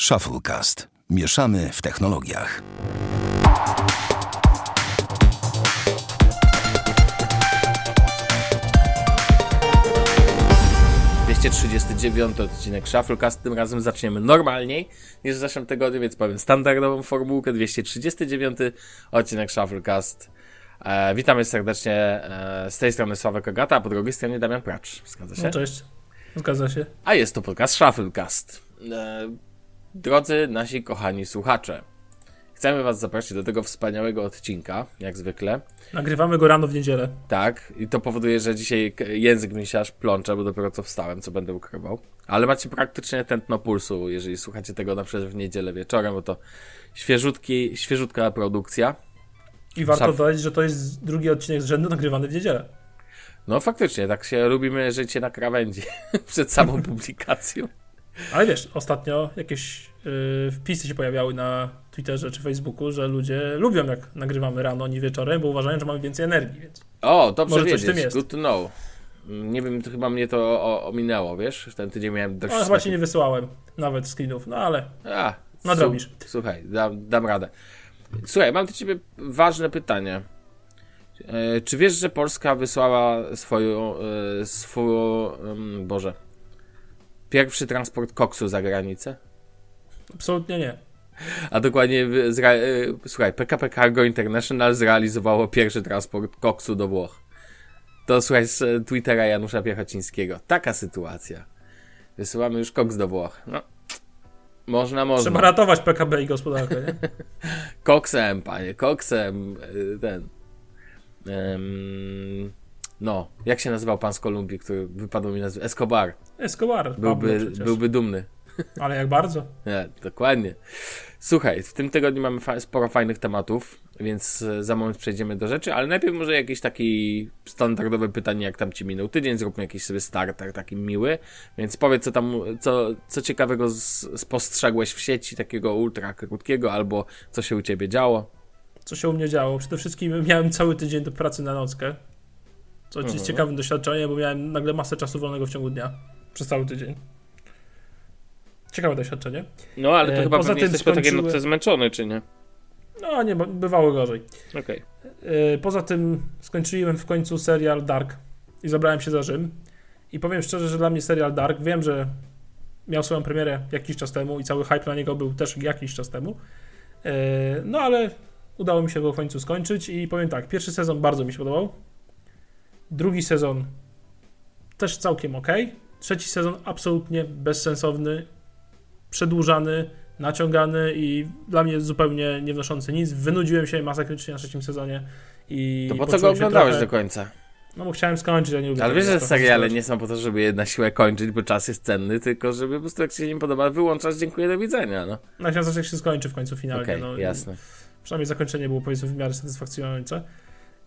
Shufflecast. Mieszamy w technologiach. dziewiąty odcinek Shufflecast. Tym razem zaczniemy normalniej niż w zeszłym tygodniu, więc powiem standardową formułkę. 239 odcinek Shufflecast. E, witamy serdecznie e, z tej strony Sławek Ogata, a po drugiej stronie Damian Pracz. Zgadza się? No cześć. Zgadza się. A jest to podcast Shufflecast. E, drodzy nasi kochani słuchacze, chcemy Was zaprosić do tego wspaniałego odcinka, jak zwykle. Nagrywamy go rano w niedzielę. Tak, i to powoduje, że dzisiaj język mi się aż plącze, bo dopiero co wstałem, co będę ukrywał. Ale macie praktycznie tętno pulsu, jeżeli słuchacie tego na przykład w niedzielę wieczorem, bo to świeżutki, świeżutka produkcja. I warto Szaf- dodać, że to jest drugi odcinek z rzędu nagrywany w niedzielę. No faktycznie, tak się lubimy życie na krawędzi przed samą publikacją. Ale wiesz, ostatnio jakieś yy, wpisy się pojawiały na Twitterze czy Facebooku, że ludzie lubią jak nagrywamy rano, nie wieczorem, bo uważają, że mamy więcej energii, więc O, dobrze Może coś tym jest. good to know. Mm, Nie wiem, to chyba mnie to ominęło, wiesz? W ten tydzień miałem dość... no, chyba ci nie wysyłałem nawet screenów, no ale A, Nadrobisz. su- Słuchaj, dam, dam radę. Słuchaj, mam do ciebie ważne pytanie. E, czy wiesz, że Polska wysłała swoją, e, swój, em, Boże, pierwszy transport koksu za granicę? absolutnie nie. A dokładnie, zra, e, słuchaj, PKP Cargo International zrealizowało pierwszy transport koksu do Włoch. To słuchaj z e, Twittera Janusza Piechocińskiego. Taka sytuacja. Wysyłamy już koks do Włoch. No, można, można. Trzeba ratować PKB i gospodarkę, nie? Koksem, panie, koksem, y, ten. Ym, no, jak się nazywał pan z Kolumbii, który wypadł mi nazwę? Escobar. Escobar, Byłby, byłby dumny. Ale jak bardzo? Nie, dokładnie. Słuchaj, w tym tygodniu mamy fa- sporo fajnych tematów, więc e, za moment przejdziemy do rzeczy, ale najpierw może jakieś taki standardowe pytanie, jak tam ci minął tydzień, zróbmy jakiś sobie starter taki miły, więc powiedz co tam, co, co ciekawego spostrzegłeś w sieci, takiego ultra krótkiego, albo co się u ciebie działo. Co się u mnie działo? Przede wszystkim miałem cały tydzień do pracy na nockę. Co Mhm. jest ciekawym doświadczeniem, bo miałem nagle masę czasu wolnego w ciągu dnia. Przez cały tydzień. Ciekawe doświadczenie. No, ale to E, chyba poza pewnie tym jesteś po takiej skończyły- nocce zmęczony, czy nie? No, nie, bywało gorzej. Okej. E, Poza tym skończyłem w końcu serial Dark i zabrałem się za Rzym. I powiem szczerze, że dla mnie serial Dark, wiem, że miał swoją premierę jakiś czas temu i cały hype na niego był też jakiś czas temu. E, No ale udało mi się go w końcu skończyć i powiem tak, pierwszy sezon bardzo mi się podobał. Drugi sezon też całkiem ok. Trzeci sezon absolutnie bezsensowny, przedłużany, naciągany i dla mnie zupełnie nie wnoszący nic. Wynudziłem się masakrycznie na trzecim sezonie i To po co go się oglądałeś trochę- do końca? No bo chciałem skończyć, a nie lubię Ale wiesz, że seriale słuchać. nie są po to, żeby je na siłę kończyć, bo czas jest cenny, tylko żeby po prostu jak się nie podoba, wyłączasz, dziękuję, do widzenia, no. No jak się skończy w końcu finalnie. Okej, no, jasne. Przynajmniej zakończenie było powiedzmy w miarę satysfakcjonujące.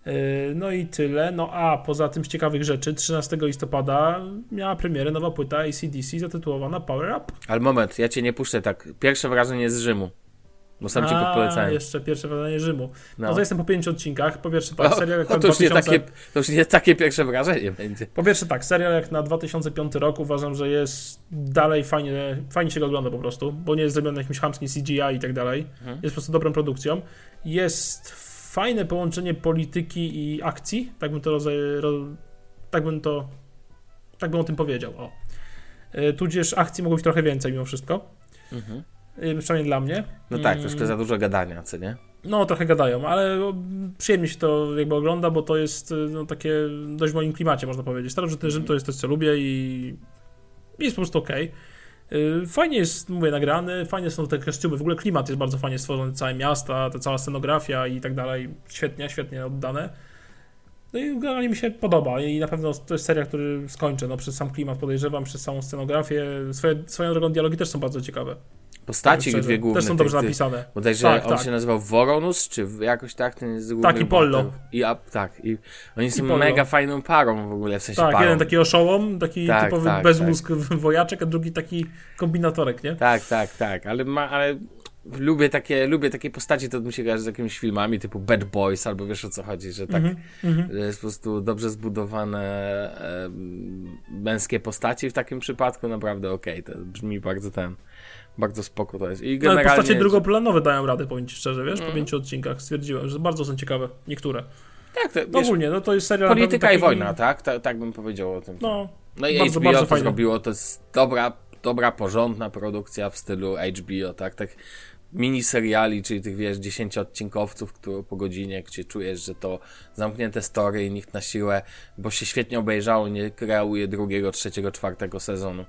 Yy, No i tyle. No a poza tym z ciekawych rzeczy, 13 listopada miała premierę nowa płyta ACDC zatytułowana Power Up. Ale moment, ja cię nie puszczę tak. Pierwsze wrażenie z Rzymu. Bo sam ci go A, polecałem. jeszcze pierwsze wrażenie Rzymu. No. No. to jestem po pięciu odcinkach. Po pierwsze tak, O, serial jak o, na to, już nie 2000... takie, to już nie takie pierwsze wrażenie będzie. Po pierwsze tak, serial jak na 2005 rok uważam, że jest dalej fajnie, fajnie się go ogląda po prostu, bo nie jest zrobiony jakimś chamskim CGI i tak dalej. Mhm. Jest po prostu dobrą produkcją. Jest fajne połączenie polityki i akcji, tak bym to tak bym to tak bym o tym powiedział. O. Y, Tudzież akcji mogło być trochę więcej mimo wszystko. Mhm. Y, Przynajmniej dla mnie. No tak, Mm, troszkę za dużo gadania, co nie? No, trochę gadają, ale przyjemnie się to jakby ogląda, bo to jest y, no, takie dość w moim klimacie, można powiedzieć. Starożytny Rzym to jest coś, co lubię i jest po prostu okej. Y, Fajnie jest, mówię, nagrany, fajnie są te kostiumy, w ogóle klimat jest bardzo fajnie stworzony, całe miasta, ta cała scenografia i tak dalej, świetnie, świetnie oddane. No i generalnie mi się podoba i na pewno to jest seria, który skończę, no przez sam klimat podejrzewam, przez samą scenografię, Swoje, swoją drogą dialogi też są bardzo ciekawe. Postaci szczerze. dwie główne. Też są tych- dobrze tych- napisane. Bodajże Tak, on tak. się nazywał Voronus, czy jakoś tak, ten jest główny Tak, i Pollo. I a, tak, i oni są Pollo. mega fajną parą w ogóle, w sensie Tak, parą. jeden taki oszołom, taki Tak, typowy tak, bezmózg wojaczek, a drugi taki kombinatorek, nie? Tak, tak, tak, ale, ma, ale lubię takie, lubię takie postaci, to mi się kojarzy z jakimiś filmami typu Bad Boys, albo wiesz o co chodzi, że tak, Mhm, mhm. że jest po prostu dobrze zbudowane em, męskie postaci w takim przypadku, naprawdę okej, to brzmi bardzo ten, Bardzo spoko to jest. I No, ale generalnie... postacie drugoplanowe dają radę, powiem ci szczerze, wiesz, Mm. po pięciu odcinkach stwierdziłem, że bardzo są ciekawe, niektóre. Tak, to, No wiesz, ogólnie, no to jest serial polityka naprawdę i taki- wojna, tak? tak? Tak bym powiedział o tym. No, No i bardzo, HBO bardzo to fajne. zrobiło, to jest dobra, dobra, porządna produkcja w stylu HBO, tak? Tak miniseriali, czyli tych, wiesz, dziesięcioodcinkowców, które po godzinie, gdzie czujesz, że to zamknięte story i nikt na siłę, bo się świetnie obejrzało, nie kreuje drugiego, trzeciego, czwartego sezonu.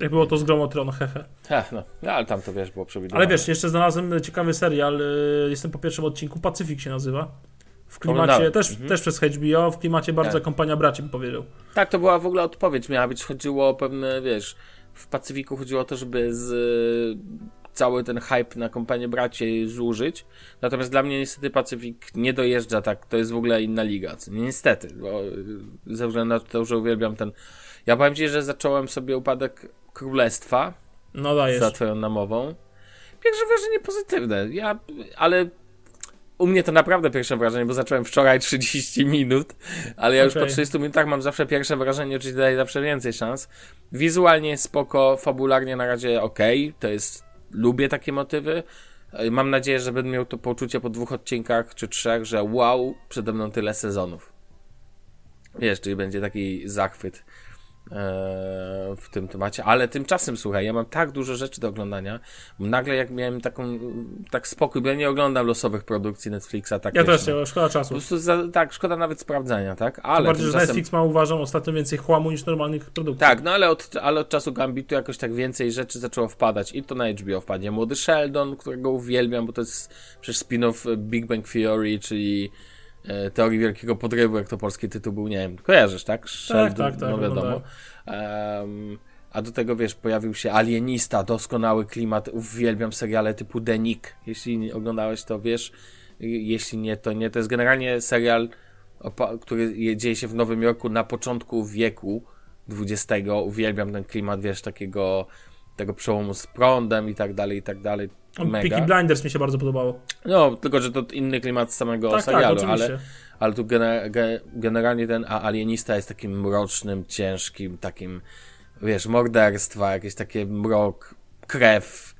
Jak było to z Grą o Tron, hehe. Ha, no, no, ale tam to, wiesz, było przewidywane. Ale wiesz, jeszcze znalazłem ciekawy serial, y, jestem po pierwszym odcinku, Pacyfik się nazywa. W klimacie, też, Mhm. też przez HBO, w klimacie bardzo Tak. kompania braci, bym powiedział. Tak, to była w ogóle odpowiedź. Miała być, chodziło o pewne, wiesz, w Pacyfiku chodziło o to, żeby z, y, cały ten hype na kompanię braci zużyć. Natomiast dla mnie niestety Pacyfik nie dojeżdża tak. To jest w ogóle inna liga. Niestety, bo y, ze względu na to, że uwielbiam ten. Ja powiem ci, że zacząłem sobie upadek królestwa No dajesz. za twoją namową. Pierwsze wrażenie pozytywne. Ja, ale u mnie to naprawdę pierwsze wrażenie, bo zacząłem wczoraj 30 minut, ale ja już po 30 minutach mam zawsze pierwsze wrażenie, czyli daje zawsze więcej szans. Wizualnie spoko, fabularnie na razie ok, to jest, lubię takie motywy. E, Mam nadzieję, że będę miał to poczucie po dwóch odcinkach czy trzech, że wow, przede mną tyle sezonów. Wiesz, czyli będzie taki zachwyt w tym temacie, ale tymczasem słuchaj, ja mam tak dużo rzeczy do oglądania, nagle jak miałem taką, tak spokój, bo ja nie oglądam losowych produkcji Netflixa, tak Ja też, nie, szkoda Po czasu. prostu za, tak, szkoda nawet sprawdzania, tak? Ale bardziej, że tymczasem, Netflix ma, uważam, ostatnio więcej chłamu niż normalnych produkcji. tak, no ale od, ale od czasu Gambitu jakoś tak więcej rzeczy zaczęło wpadać i to na HBO wpadnie Młody Sheldon, którego uwielbiam, bo to jest przecież spin-off Big Bang Theory, czyli e, Teorii Wielkiego Podrywu, jak to polski tytuł był, nie wiem, kojarzysz, tak? Sheldon, tak, tak, no wiadomo. Em, a do tego, wiesz, pojawił się Alienista, doskonały klimat, uwielbiam seriale typu The Nick. Jeśli oglądałeś, to wiesz, jeśli nie, to nie. To jest generalnie serial, który je- dzieje się w Nowym Jorku na początku wieku XX. Uwielbiam ten klimat, wiesz, takiego tego przełomu z prądem i tak dalej, i tak dalej. Mega. Peaky Blinders mi się bardzo podobało. No, tylko, że to inny klimat z samego Tak, tak, serialu, oczywiście. ale, ale tu gene, ge, generalnie ten a- alienista jest takim mrocznym, ciężkim, takim, wiesz, morderstwa, jakieś takie mrok, krew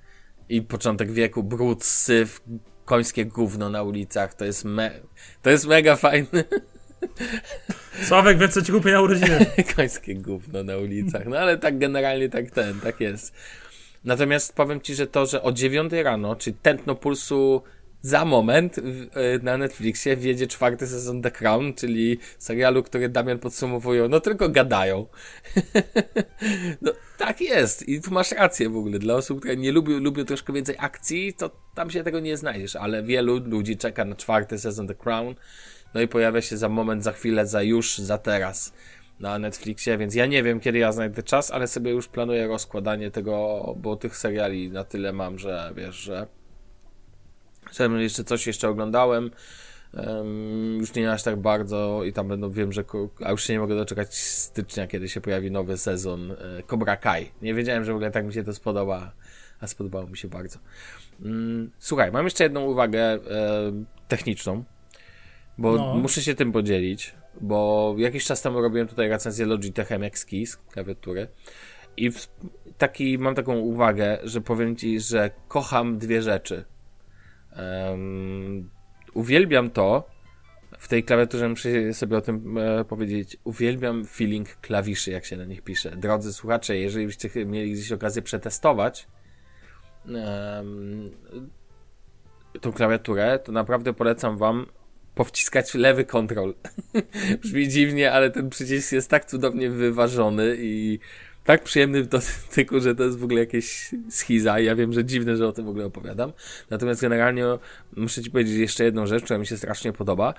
i początek wieku, brud, syf, końskie gówno na ulicach, to jest me, to jest mega fajny Sławek, wie co ci kupię na urodziny. końskie gówno na ulicach, no ale tak generalnie tak ten, tak jest. Natomiast powiem ci, że to, że o 9 rano, czyli tętno pulsu za moment e, na Netflixie wjedzie czwarty sezon The Crown, czyli serialu, który Damian podsumowują, no tylko gadają. no tak jest i tu masz rację w ogóle. Dla osób, które nie lubią, lubią troszkę więcej akcji, to tam się tego nie znajdziesz, ale wielu ludzi czeka na czwarty sezon The Crown, no i pojawia się za moment, za chwilę, za już, za teraz na Netflixie, więc ja nie wiem, kiedy ja znajdę czas, ale sobie już planuję rozkładanie tego, bo tych seriali na tyle mam, że wiesz, że że jeszcze coś jeszcze oglądałem, em, już nie aż tak bardzo i tam będą, wiem, że, a już się nie mogę doczekać stycznia, kiedy się pojawi nowy sezon e, Cobra Kai. Nie wiedziałem, że w ogóle tak mi się to spodoba, a spodobało mi się bardzo. Mm, Słuchaj, mam jeszcze jedną uwagę e, techniczną, bo No. muszę się tym podzielić, bo jakiś czas temu robiłem tutaj recenzję Logitech MX Keys, klawiatury i taki, mam taką uwagę, że powiem Ci, że kocham dwie rzeczy. Em, uwielbiam to, w tej klawiaturze muszę sobie o tym e, powiedzieć, uwielbiam feeling klawiszy, jak się na nich pisze. Drodzy słuchacze, jeżeli byście mieli gdzieś okazję przetestować em, tą klawiaturę, to naprawdę polecam wam powciskać lewy kontrol. Brzmi dziwnie, ale ten przycisk jest tak cudownie wyważony i tak przyjemny w dotyku, że to jest w ogóle jakieś schiza. Ja wiem, że dziwne, że o tym w ogóle opowiadam. Natomiast generalnie muszę Ci powiedzieć jeszcze jedną rzecz, która mi się strasznie podoba.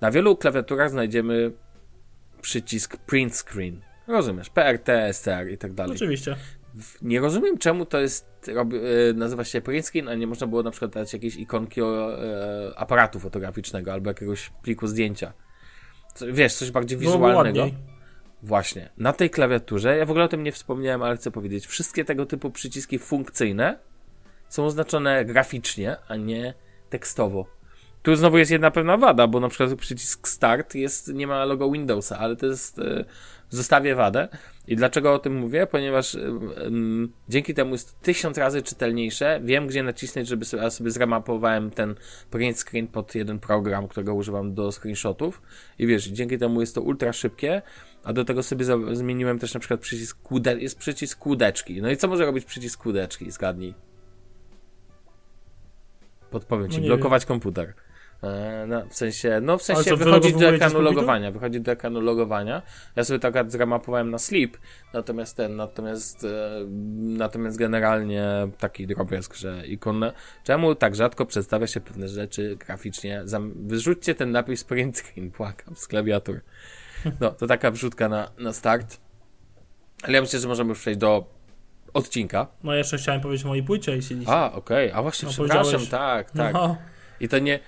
Na wielu klawiaturach znajdziemy przycisk print screen. Rozumiesz? PRT, STR i tak dalej. Oczywiście. Nie rozumiem, czemu to jest, e, nazywa się print screen, a nie można było na przykład dać jakiejś ikonki o, e, aparatu fotograficznego albo jakiegoś pliku zdjęcia. Co, wiesz, coś bardziej wizualnego. Właśnie. Na tej klawiaturze, ja w ogóle o tym nie wspomniałem, ale chcę powiedzieć, wszystkie tego typu przyciski funkcyjne są oznaczone graficznie, a nie tekstowo. Tu znowu jest jedna pewna wada, bo na przykład przycisk Start jest, nie ma logo Windowsa, ale to jest, e, zostawię wadę, I dlaczego o tym mówię? Ponieważ um, dzięki temu jest tysiąc razy czytelniejsze. Wiem, gdzie nacisnąć, żeby sobie, sobie zramapowałem ten print screen pod jeden program, którego używam do screenshotów. I wiesz, dzięki temu jest to ultra szybkie, a do tego sobie zmieniłem też na przykład przycisk kude, jest przycisk kłódeczki. No i co może robić przycisk kłódeczki? Zgadnij. Podpowiem ci, No blokować komputer. E, No, w sensie, no w sensie co, wychodzić do ekranu logowania, wychodzi do ekranu logowania. Ja sobie tak zramapowałem na sleep, natomiast ten, natomiast e, natomiast generalnie taki drobiazg, że ikonę. Czemu tak rzadko przedstawia się pewne rzeczy graficznie? Zam, wyrzućcie ten napis print screen, płakam z klawiatur. No, to taka wrzutka na, na start. Ale ja myślę, że możemy już przejść do odcinka. No jeszcze chciałem powiedzieć o mojej płycie ACDC. A, okej, a właśnie, No, przepraszam, tak, tak. No, I to nie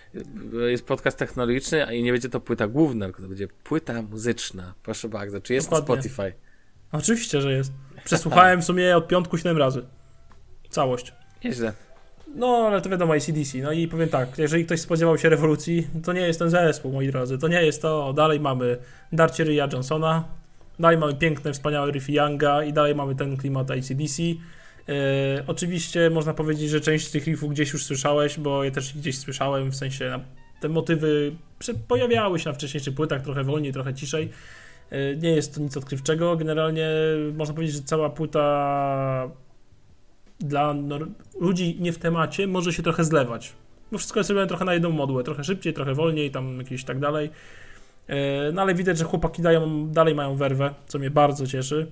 jest podcast technologiczny, a i nie będzie to płyta główna, tylko to będzie płyta muzyczna. Proszę bardzo, czy jest Dokładnie. Spotify? oczywiście, że jest. Przesłuchałem w sumie od piątku 7 razy. Całość. Nieźle. No, ale to wiadomo, ACDC. No i powiem tak, jeżeli ktoś spodziewał się rewolucji, to nie jest ten zespół, moi drodzy. To nie jest to. Dalej mamy darcie Ryja Johnsona, dalej mamy piękne, wspaniałe riffy Younga i dalej mamy ten klimat ACDC. E, oczywiście można powiedzieć, że część z tych riffów gdzieś już słyszałeś, bo je też gdzieś słyszałem, w sensie te motywy pojawiały się na wcześniejszych płytach, trochę wolniej, trochę ciszej. E, nie jest to nic odkrywczego. Generalnie można powiedzieć, że cała płyta dla ludzi nie w temacie może się trochę zlewać. Bo wszystko jest robione trochę na jedną modłę, trochę szybciej, trochę wolniej, tam jakieś tak dalej. E, No ale widać, że chłopaki dają, dalej mają werwę, co mnie bardzo cieszy.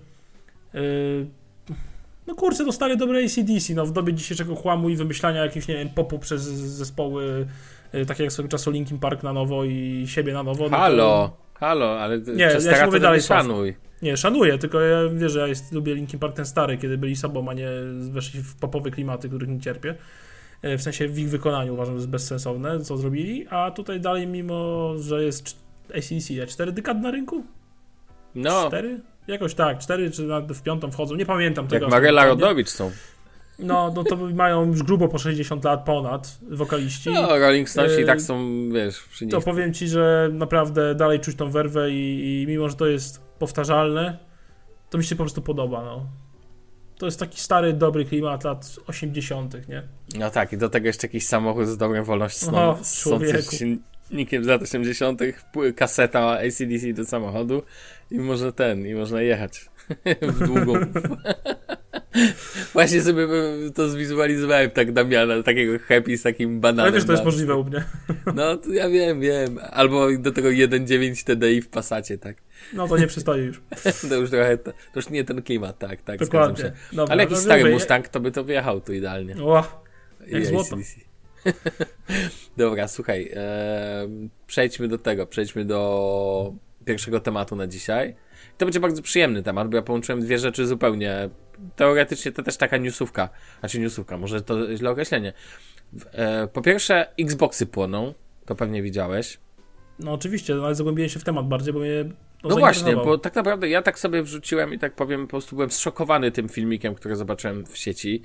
No kurczę, dostali dobre ACDC, no w dobie dzisiejszego chłamu i wymyślania jakichś, nie wiem, popu przez zespoły, e, takie jak swego czasu Linkin Park na nowo i siebie na nowo. no Halo, halo, ale Nie, ja teraz mówię dalej, szanuj. Nie, szanuję, tylko ja wiesz, że ja jest, lubię Linkin Park ten stary, kiedy byli sobą, a nie weszli w popowe klimaty, których nie cierpię. E, W sensie w ich wykonaniu uważam, że jest bezsensowne, co zrobili, a tutaj dalej, mimo że jest ACDC, ja cztery dekady na rynku? No, Cztery? Jakoś tak, cztery czy nawet w piątą wchodzą, nie pamiętam jak tego. Marela dokładnie. Rodowicz są. No, no to mają już grubo po 60 lat ponad wokaliści. No, Rolling Stonesi i e, tak są, wiesz, przy nich. To powiem ci, że naprawdę dalej czuć tą werwę i, i mimo, że to jest powtarzalne, to mi się po prostu podoba, no. To jest taki stary, dobry klimat lat 80., nie? No tak, i do tego jeszcze jakiś samochód z dobrą wolnością, O, z człowieku. sącym silnikiem z lat 80., pły- kaseta ACDC do samochodu i można ten, i można jechać w długą. Właśnie sobie to zwizualizowałem tak Damiana, takiego happy z takim bananem. Ale wiesz, to jest możliwe u mnie. No, to ja wiem, wiem. Albo do tego 1.9 TDI w Passacie, tak. No to nie przystaje już. To już trochę, to, już nie ten klimat, tak, tak, Dokładnie. Dobra, Ale jakiś no stary Mustang, to by to wjechał tu idealnie. O, I Jak złoto. AC/DC. Dobra, słuchaj, em, przejdźmy do tego, przejdźmy do pierwszego tematu na dzisiaj. To będzie bardzo przyjemny temat, bo ja połączyłem dwie rzeczy zupełnie. Teoretycznie to też taka newsówka. Znaczy newsówka, może to źle określenie. E, po pierwsze, Xboxy płoną, to pewnie widziałeś. no oczywiście, no, ale zagłębiłem się w temat bardziej, bo mnie to No właśnie, bo tak naprawdę ja tak sobie wrzuciłem i tak powiem, po prostu byłem zszokowany tym filmikiem, który zobaczyłem w sieci.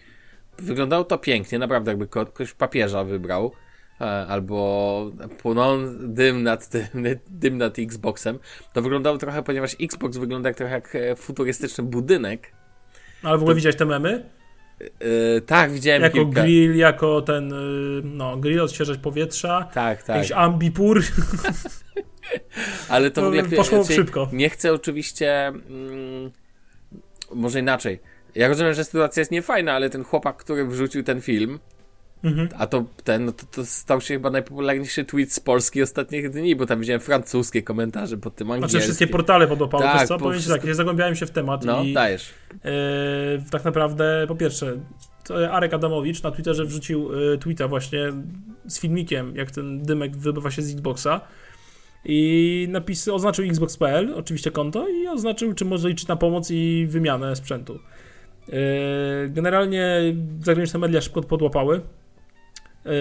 Wyglądało to pięknie, naprawdę jakby ktoś papieża wybrał. e, Albo płonął dym nad, tym, dym nad Xboxem. To wyglądało trochę, ponieważ Xbox wygląda jak trochę jak e, futurystyczny budynek. Ale w ogóle widziałeś te memy? E, tak, widziałem Jako kilka. grill, jako ten, no, grill, odświeżać powietrza, Tak, tak. jakiś ambipur. Ale to w To ogóle poszło znaczy, szybko. Nie chcę oczywiście. Mm, może inaczej. Ja rozumiem, że sytuacja jest niefajna, ale ten chłopak, który wrzucił ten film, Mhm. a to ten, no to, to stał się chyba najpopularniejszy tweet z Polski ostatnich dni, bo tam widziałem francuskie komentarze pod tym angielskim. Znaczy wszystkie portale podopały, Tak, co? po Powiem ci wszystko- tak, ja zagłębiałem się w temat No, i dajesz. e, tak naprawdę, po pierwsze, Arek Adamowicz na Twitterze wrzucił e, tweeta właśnie z filmikiem, jak ten dymek wybywa się z Xboxa i napis, oznaczył xbox.pl, oczywiście konto i oznaczył, czy może liczyć na pomoc i wymianę sprzętu. E, Generalnie zagraniczne media szybko podłapały e,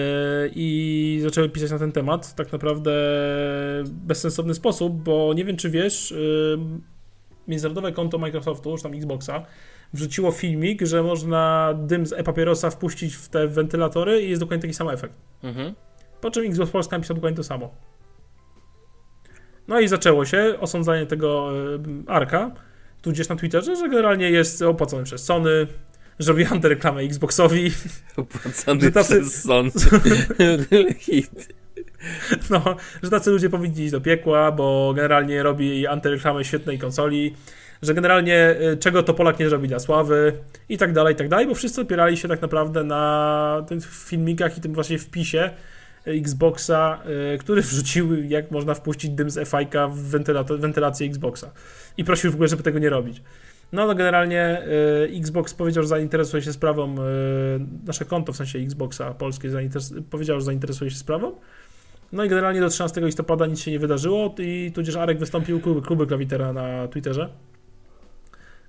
i zaczęły pisać na ten temat, tak naprawdę bezsensowny sposób, bo nie wiem, czy wiesz, e, międzynarodowe konto Microsoftu, już tam Xboxa, wrzuciło filmik, że można dym z e-papierosa wpuścić w te wentylatory i jest dokładnie taki sam efekt. Mhm. Po czym Xbox Polska napisał dokładnie to samo. No i zaczęło się osądzanie tego Arka, tudzież na Twitterze, że generalnie jest opłacony przez Sony, że robi antyreklamę Xboxowi. Opłacony tacy- przez sąd. Hit. No, że tacy ludzie powinni iść do piekła, bo generalnie robi antyreklamę świetnej konsoli, że generalnie y, czego to Polak nie zrobi dla sławy i tak dalej, i tak dalej, bo wszyscy opierali się tak naprawdę na tych filmikach i tym właśnie wpisie Xboxa, y, który wrzucił, jak można wpuścić dym z FIK w wentylację Xboxa. I prosił w ogóle, żeby tego nie robić. No, no generalnie y, Xbox powiedział, że zainteresuje się sprawą, y, nasze konto w sensie Xboxa polskie powiedział, że zainteresuje się sprawą. No i generalnie do 13 listopada nic się nie wydarzyło i tudzież Arek wystąpił kluby, kluby Klawitera na Twitterze.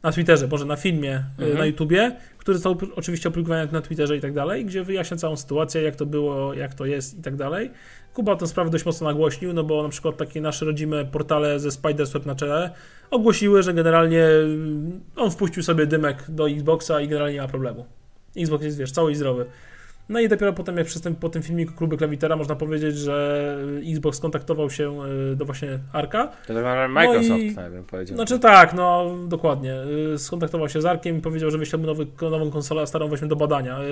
Na Twitterze, może na filmie y, Mhm. na YouTubie, który został oczywiście opublikowany na Twitterze i tak dalej, gdzie wyjaśnia całą sytuację, jak to było, jak to jest i tak dalej. Kuba tę sprawę dość mocno nagłośnił, no bo na przykład takie nasze rodzime portale ze Spidersweb na czele ogłosiły, że generalnie y, on wpuścił sobie dymek do Xboxa i generalnie nie ma problemu. Xbox jest, wiesz, cały i zdrowy. No i dopiero potem, jak przez ten, po tym filmiku kluby Klawitera, można powiedzieć, że Xbox skontaktował się y, do właśnie Arka. To tak naprawdę Microsoft, i- tak bym powiedział. Znaczy tak, no dokładnie. Y, Skontaktował się z Arkiem i powiedział, że wyślemy nowy, nową konsolę, a starą weźmie do badania. Y,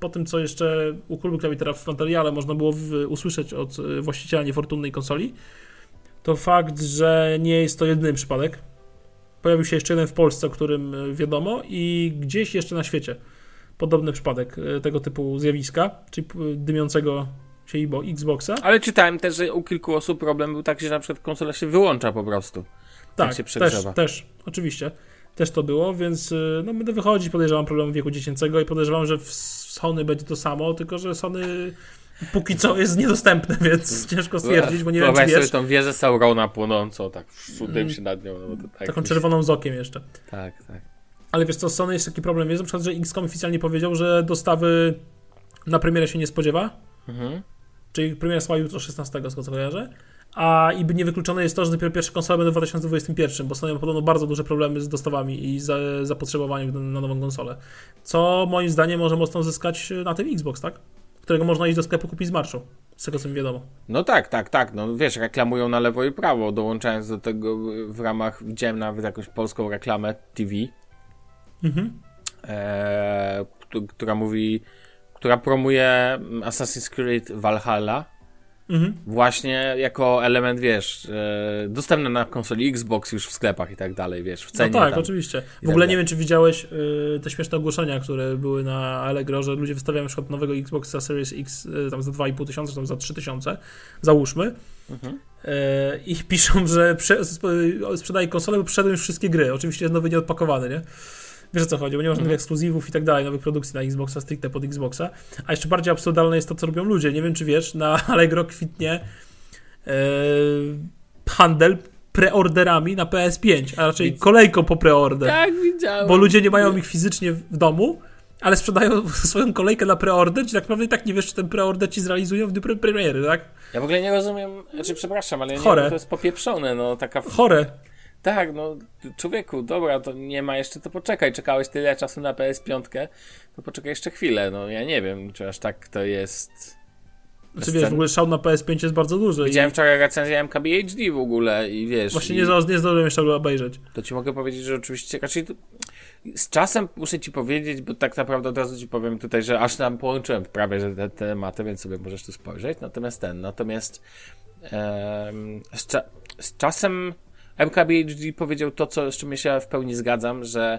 Po tym, co jeszcze u klubu Klawitera w materiale można było usłyszeć od właściciela niefortunnej konsoli, to fakt, że nie jest to jedyny przypadek. Pojawił się jeszcze jeden w Polsce, o którym wiadomo i gdzieś jeszcze na świecie podobny przypadek y, tego typu zjawiska, czyli y, dymiącego się Xboxa. Ale czytałem też, że u kilku osób problem był taki, że na przykład konsola się wyłącza po prostu. Tak, się też, przegrzewa. też, oczywiście. Też to było, więc y, no, będę wychodzić, podejrzewam problem wieku dziecięcego i podejrzewam, że w Sony będzie to samo, tylko że Sony póki co jest niedostępne, więc ciężko stwierdzić, bo nie wiem, czy sobie wiesz, tą wieżę Saurona płonącą, tak, dym się nad nią. No, to tak taką czerwoną z okiem jeszcze. Tak, tak. Ale wiesz co, Sony jest taki problem, jest na przykład, że XCOM oficjalnie powiedział, że dostawy na premierę się nie spodziewa, Mhm. czyli premiera chyba jutro 16, z tego co kojarzę, a i niewykluczone jest to, że dopiero pierwsze konsole będą w 2021, bo Sony ma podobno bardzo duże problemy z dostawami i za, zapotrzebowaniem na, na nową konsolę. Co moim zdaniem może mocno zyskać na tym Xbox, tak? Którego można iść do sklepu kupić z marszu, z tego co mi wiadomo. No tak, tak, tak. No wiesz, reklamują na lewo i prawo, dołączając do tego w ramach, widziałem nawet jakąś polską reklamę TV, Mhm. e, któ- która mówi, która promuje Assassin's Creed Valhalla Mhm. właśnie jako element, wiesz, e, dostępny na konsoli Xbox już w sklepach i tak dalej, wiesz, w No cenie tak, tam. oczywiście. tak W ogóle nie dalej. wiem, czy widziałeś y, te śmieszne ogłoszenia, które były na Allegro, że ludzie wystawiają przykład nowego Xboxa Series X y, tam za 2,5 tysiąca, tam za 3 tysiące, załóżmy. Mhm. E, I piszą, że prze, sp- sprzedaje konsolę, bo przyszedły już wszystkie gry. Oczywiście jest nowy nieodpakowany, nie? Wiesz o co chodzi, bo nie ma żadnych Mhm. ekskluzywów i tak dalej, nowych produkcji na Xboxa, stricte pod Xboxa. A jeszcze bardziej absurdalne jest to, co robią ludzie. Nie wiem, czy wiesz, na Allegro kwitnie e, handel preorderami na PS5, a raczej Widz- kolejką po preorder. Tak, widziałem. Bo ludzie nie mają ich fizycznie w domu, ale sprzedają swoją kolejkę na preorder, czy tak naprawdę i tak nie wiesz, czy ten preorder ci zrealizują w dniu pre- premiery, tak? Ja w ogóle nie rozumiem, znaczy przepraszam, ale ja nie Chore. wiem, to jest popieprzone, no taka... Chore. Tak, no człowieku, dobra, to nie ma jeszcze, to poczekaj, czekałeś tyle czasu na PS5, to poczekaj jeszcze chwilę, no ja nie wiem, czy aż tak to jest... Znaczy wiesz, w ogóle szał na PS5 jest bardzo duży. Widziałem i wczoraj recenzję MKBHD w ogóle i wiesz... Właśnie i nie, za- nie zdążyłem jeszcze obejrzeć. To ci mogę powiedzieć, że oczywiście raczej to, z czasem muszę ci powiedzieć, bo tak naprawdę od razu ci powiem tutaj, że aż tam połączyłem prawie że te te tematy, więc sobie możesz tu spojrzeć. Natomiast ten, natomiast z, cza z czasem MKBHD powiedział to, co, z czym ja się w pełni zgadzam, że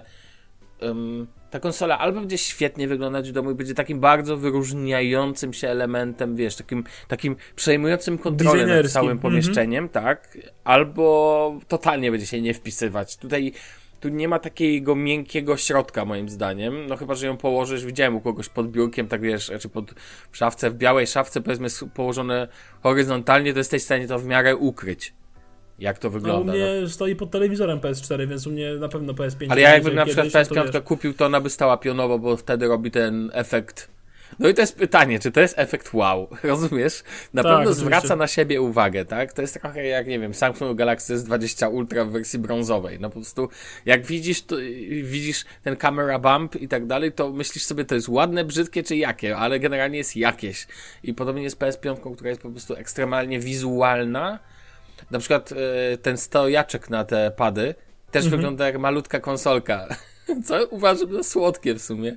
em, ta konsola albo będzie świetnie wyglądać w domu i będzie takim bardzo wyróżniającym się elementem, wiesz, takim, takim przejmującym kontrolę nad całym Mhm. pomieszczeniem, tak? Albo totalnie będzie się nie wpisywać. Tutaj tu nie ma takiego miękkiego środka, moim zdaniem. No chyba, że ją położysz, widziałem u kogoś pod biurkiem, tak wiesz, czy pod w szafce, w białej szafce, powiedzmy, położone horyzontalnie, to jesteś w stanie to w miarę ukryć. Jak to No, u wygląda. no. mnie stoi pod telewizorem PS4, więc u mnie na pewno PS5. Ale ja jakbym na przykład kiedyś, no to PS5 wiesz. kupił, to ona by stała pionowo, bo wtedy robi ten efekt. No i to jest pytanie, czy to jest efekt wow, rozumiesz? Na Tak, pewno oczywiście. zwraca na siebie uwagę, tak? To jest trochę jak, nie wiem, Samsung Galaxy S20 Ultra w wersji brązowej. No po prostu, jak widzisz, to, widzisz ten camera bump i tak dalej, to myślisz sobie, to jest ładne, brzydkie czy jakie, ale generalnie jest jakieś. I podobnie jest z PS5, która jest po prostu ekstremalnie wizualna. Na przykład e, ten stojaczek na te pady, też mhm. wygląda jak malutka konsolka. Co uważam za słodkie w sumie.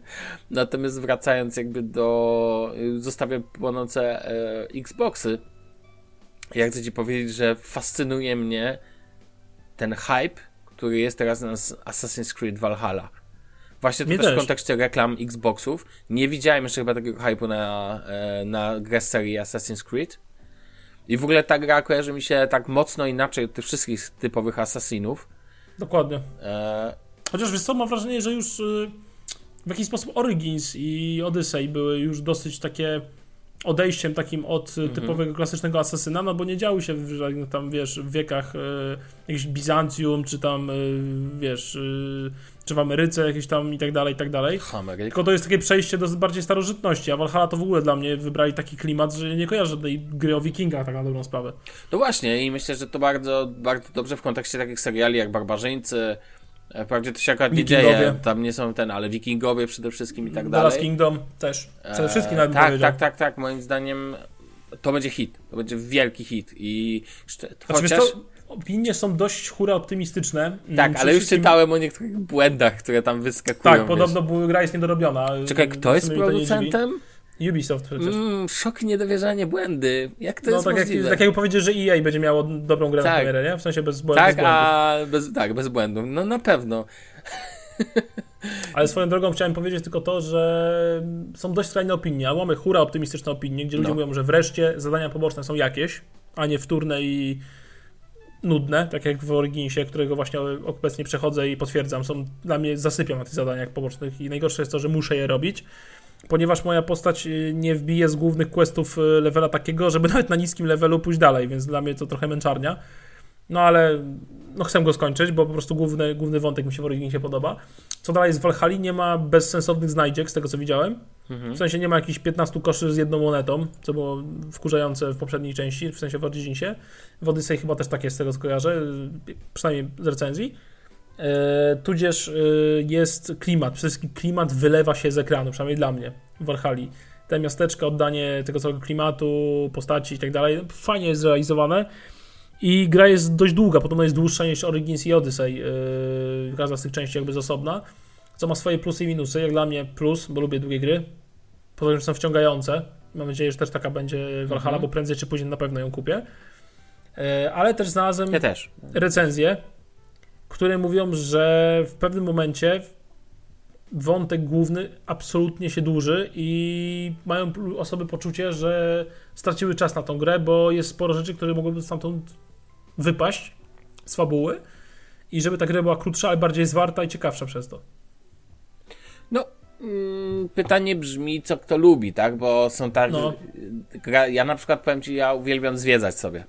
Natomiast wracając jakby do... Zostawiam płonące e, Xboxy. Ja chcę ci powiedzieć, że fascynuje mnie ten hype, który jest teraz na Assassin's Creed Valhalla. Właśnie to też, też, w kontekście reklam Xboxów. Nie widziałem jeszcze chyba takiego hype'u na, e, na grę serii Assassin's Creed. I w ogóle ta gra kojarzy mi się tak mocno inaczej od tych wszystkich typowych Assassinów. Dokładnie. E... Chociaż wiesz co, mam wrażenie, że już y, w jakiś sposób Origins i Odyssey były już dosyć takie odejściem takim od mm -hmm. typowego klasycznego asesyna, no bo nie działy się w, tam, wiesz, w wiekach y, jakiegoś Bizancjum, czy tam, y, wiesz, y, czy w Ameryce jakieś tam i tak dalej, i tak dalej. Tylko to jest takie przejście do bardziej starożytności, a Valhalla to w ogóle dla mnie wybrali taki klimat, że nie kojarzę tej gry o wikingach tak na dobrą sprawę. No właśnie i myślę, że to bardzo, bardzo dobrze w kontekście takich seriali jak Barbarzyńcy, e, Wprawdzie to się akurat nie dzieje, tam nie są ten, ale Wikingowie przede wszystkim i tak dalej. Dallas Kingdom też, przede wszystkim e, Tak, tak, tak, tak, moim zdaniem to będzie hit, to będzie wielki hit i znaczy, chociaż opinie są dość hura optymistyczne. Tak, ale już czytałem o niektórych błędach, które tam wyskakują. Tak, podobno gra jest niedorobiona. Czekaj, kto jest producentem? Ubisoft przecież. Mm, szok, niedowierzanie, błędy. Jak to no, jest tak możliwe? Jak, tak jak powiedzieć, że EA będzie miało dobrą grę tak. na premierę, nie? W sensie bez, błędów. Tak, bez a bez, tak, bez błędów. No na pewno. Ale swoją drogą chciałem powiedzieć tylko to, że są dość skrajne opinie, a mamy hura optymistyczne opinie, gdzie ludzie no. mówią, że wreszcie zadania poboczne są jakieś, a nie wtórne i nudne, tak jak w Originsie, którego właśnie obecnie przechodzę i potwierdzam, są dla mnie zasypią na tych zadaniach pobocznych i najgorsze jest to, że muszę je robić, ponieważ moja postać y, nie wbije z głównych questów y, levela takiego, żeby nawet na niskim levelu pójść dalej, więc dla mnie to trochę męczarnia. No ale no chcę go skończyć, bo po prostu główny, główny wątek mi się w Originsie podoba. Co dalej z Valhalla nie ma bezsensownych znajdziek, z tego co widziałem. Mhm. W sensie nie ma jakichś 15 koszy z jedną monetą, co było wkurzające w poprzedniej części, w sensie w Originsie. W Odyssey chyba też tak jest, z tego co kojarzę, przynajmniej z recenzji. E, tudzież e, jest klimat, przede wszystkim klimat wylewa się z ekranu, przynajmniej dla mnie w Valhalla. Te miasteczka, oddanie tego całego klimatu, postaci i tak dalej, fajnie jest zrealizowane. I gra jest dość długa, podobno jest dłuższa niż Origins i Odyssey. Yy, każda z tych części jakby z osobna, co ma swoje plusy i minusy. Jak dla mnie plus, bo lubię długie gry. Poza tym, są wciągające. Mam nadzieję, że też taka będzie Valhalla, mhm. bo prędzej czy później na pewno ją kupię. Yy, ale też znalazłem ja też. recenzje, które mówią, że w pewnym momencie wątek główny absolutnie się dłuży i mają osoby poczucie, że straciły czas na tą grę, bo jest sporo rzeczy, które mogłyby stamtąd wypaść z fabuły i żeby ta gra była krótsza, ale bardziej zwarta i ciekawsza przez to. No, mm, pytanie brzmi, co kto lubi, tak? Bo są tak. No. Ja na przykład powiem ci, ja uwielbiam zwiedzać sobie.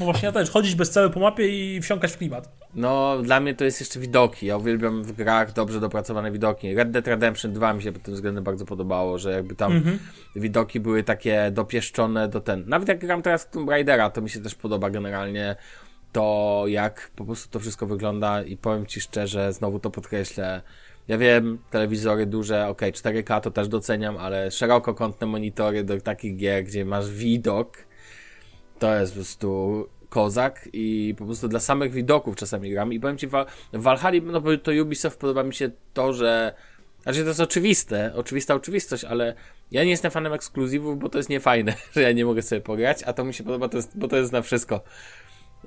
No właśnie ja też, chodzić bez celu po mapie i wsiąkać w klimat. No, dla mnie to jest jeszcze widoki. Ja uwielbiam w grach dobrze dopracowane widoki. Red Dead Redemption 2 mi się pod tym względem bardzo podobało, że jakby tam mm -hmm. widoki były takie dopieszczone do ten. Nawet jak gram teraz Tomb Raidera, to mi się też podoba generalnie to, jak po prostu to wszystko wygląda i powiem Ci szczerze, znowu to podkreślę, ja wiem, telewizory duże, ok, 4K to też doceniam, ale szerokokątne monitory do takich gier, gdzie masz widok, to jest po prostu kozak i po prostu dla samych widoków czasami gram i powiem Ci, w Valhalla, no bo to Ubisoft podoba mi się to, że znaczy to jest oczywiste, oczywista oczywistość, ale ja nie jestem fanem ekskluzywów, bo to jest niefajne, że ja nie mogę sobie pograć, a to mi się podoba, to jest, bo to jest na wszystko.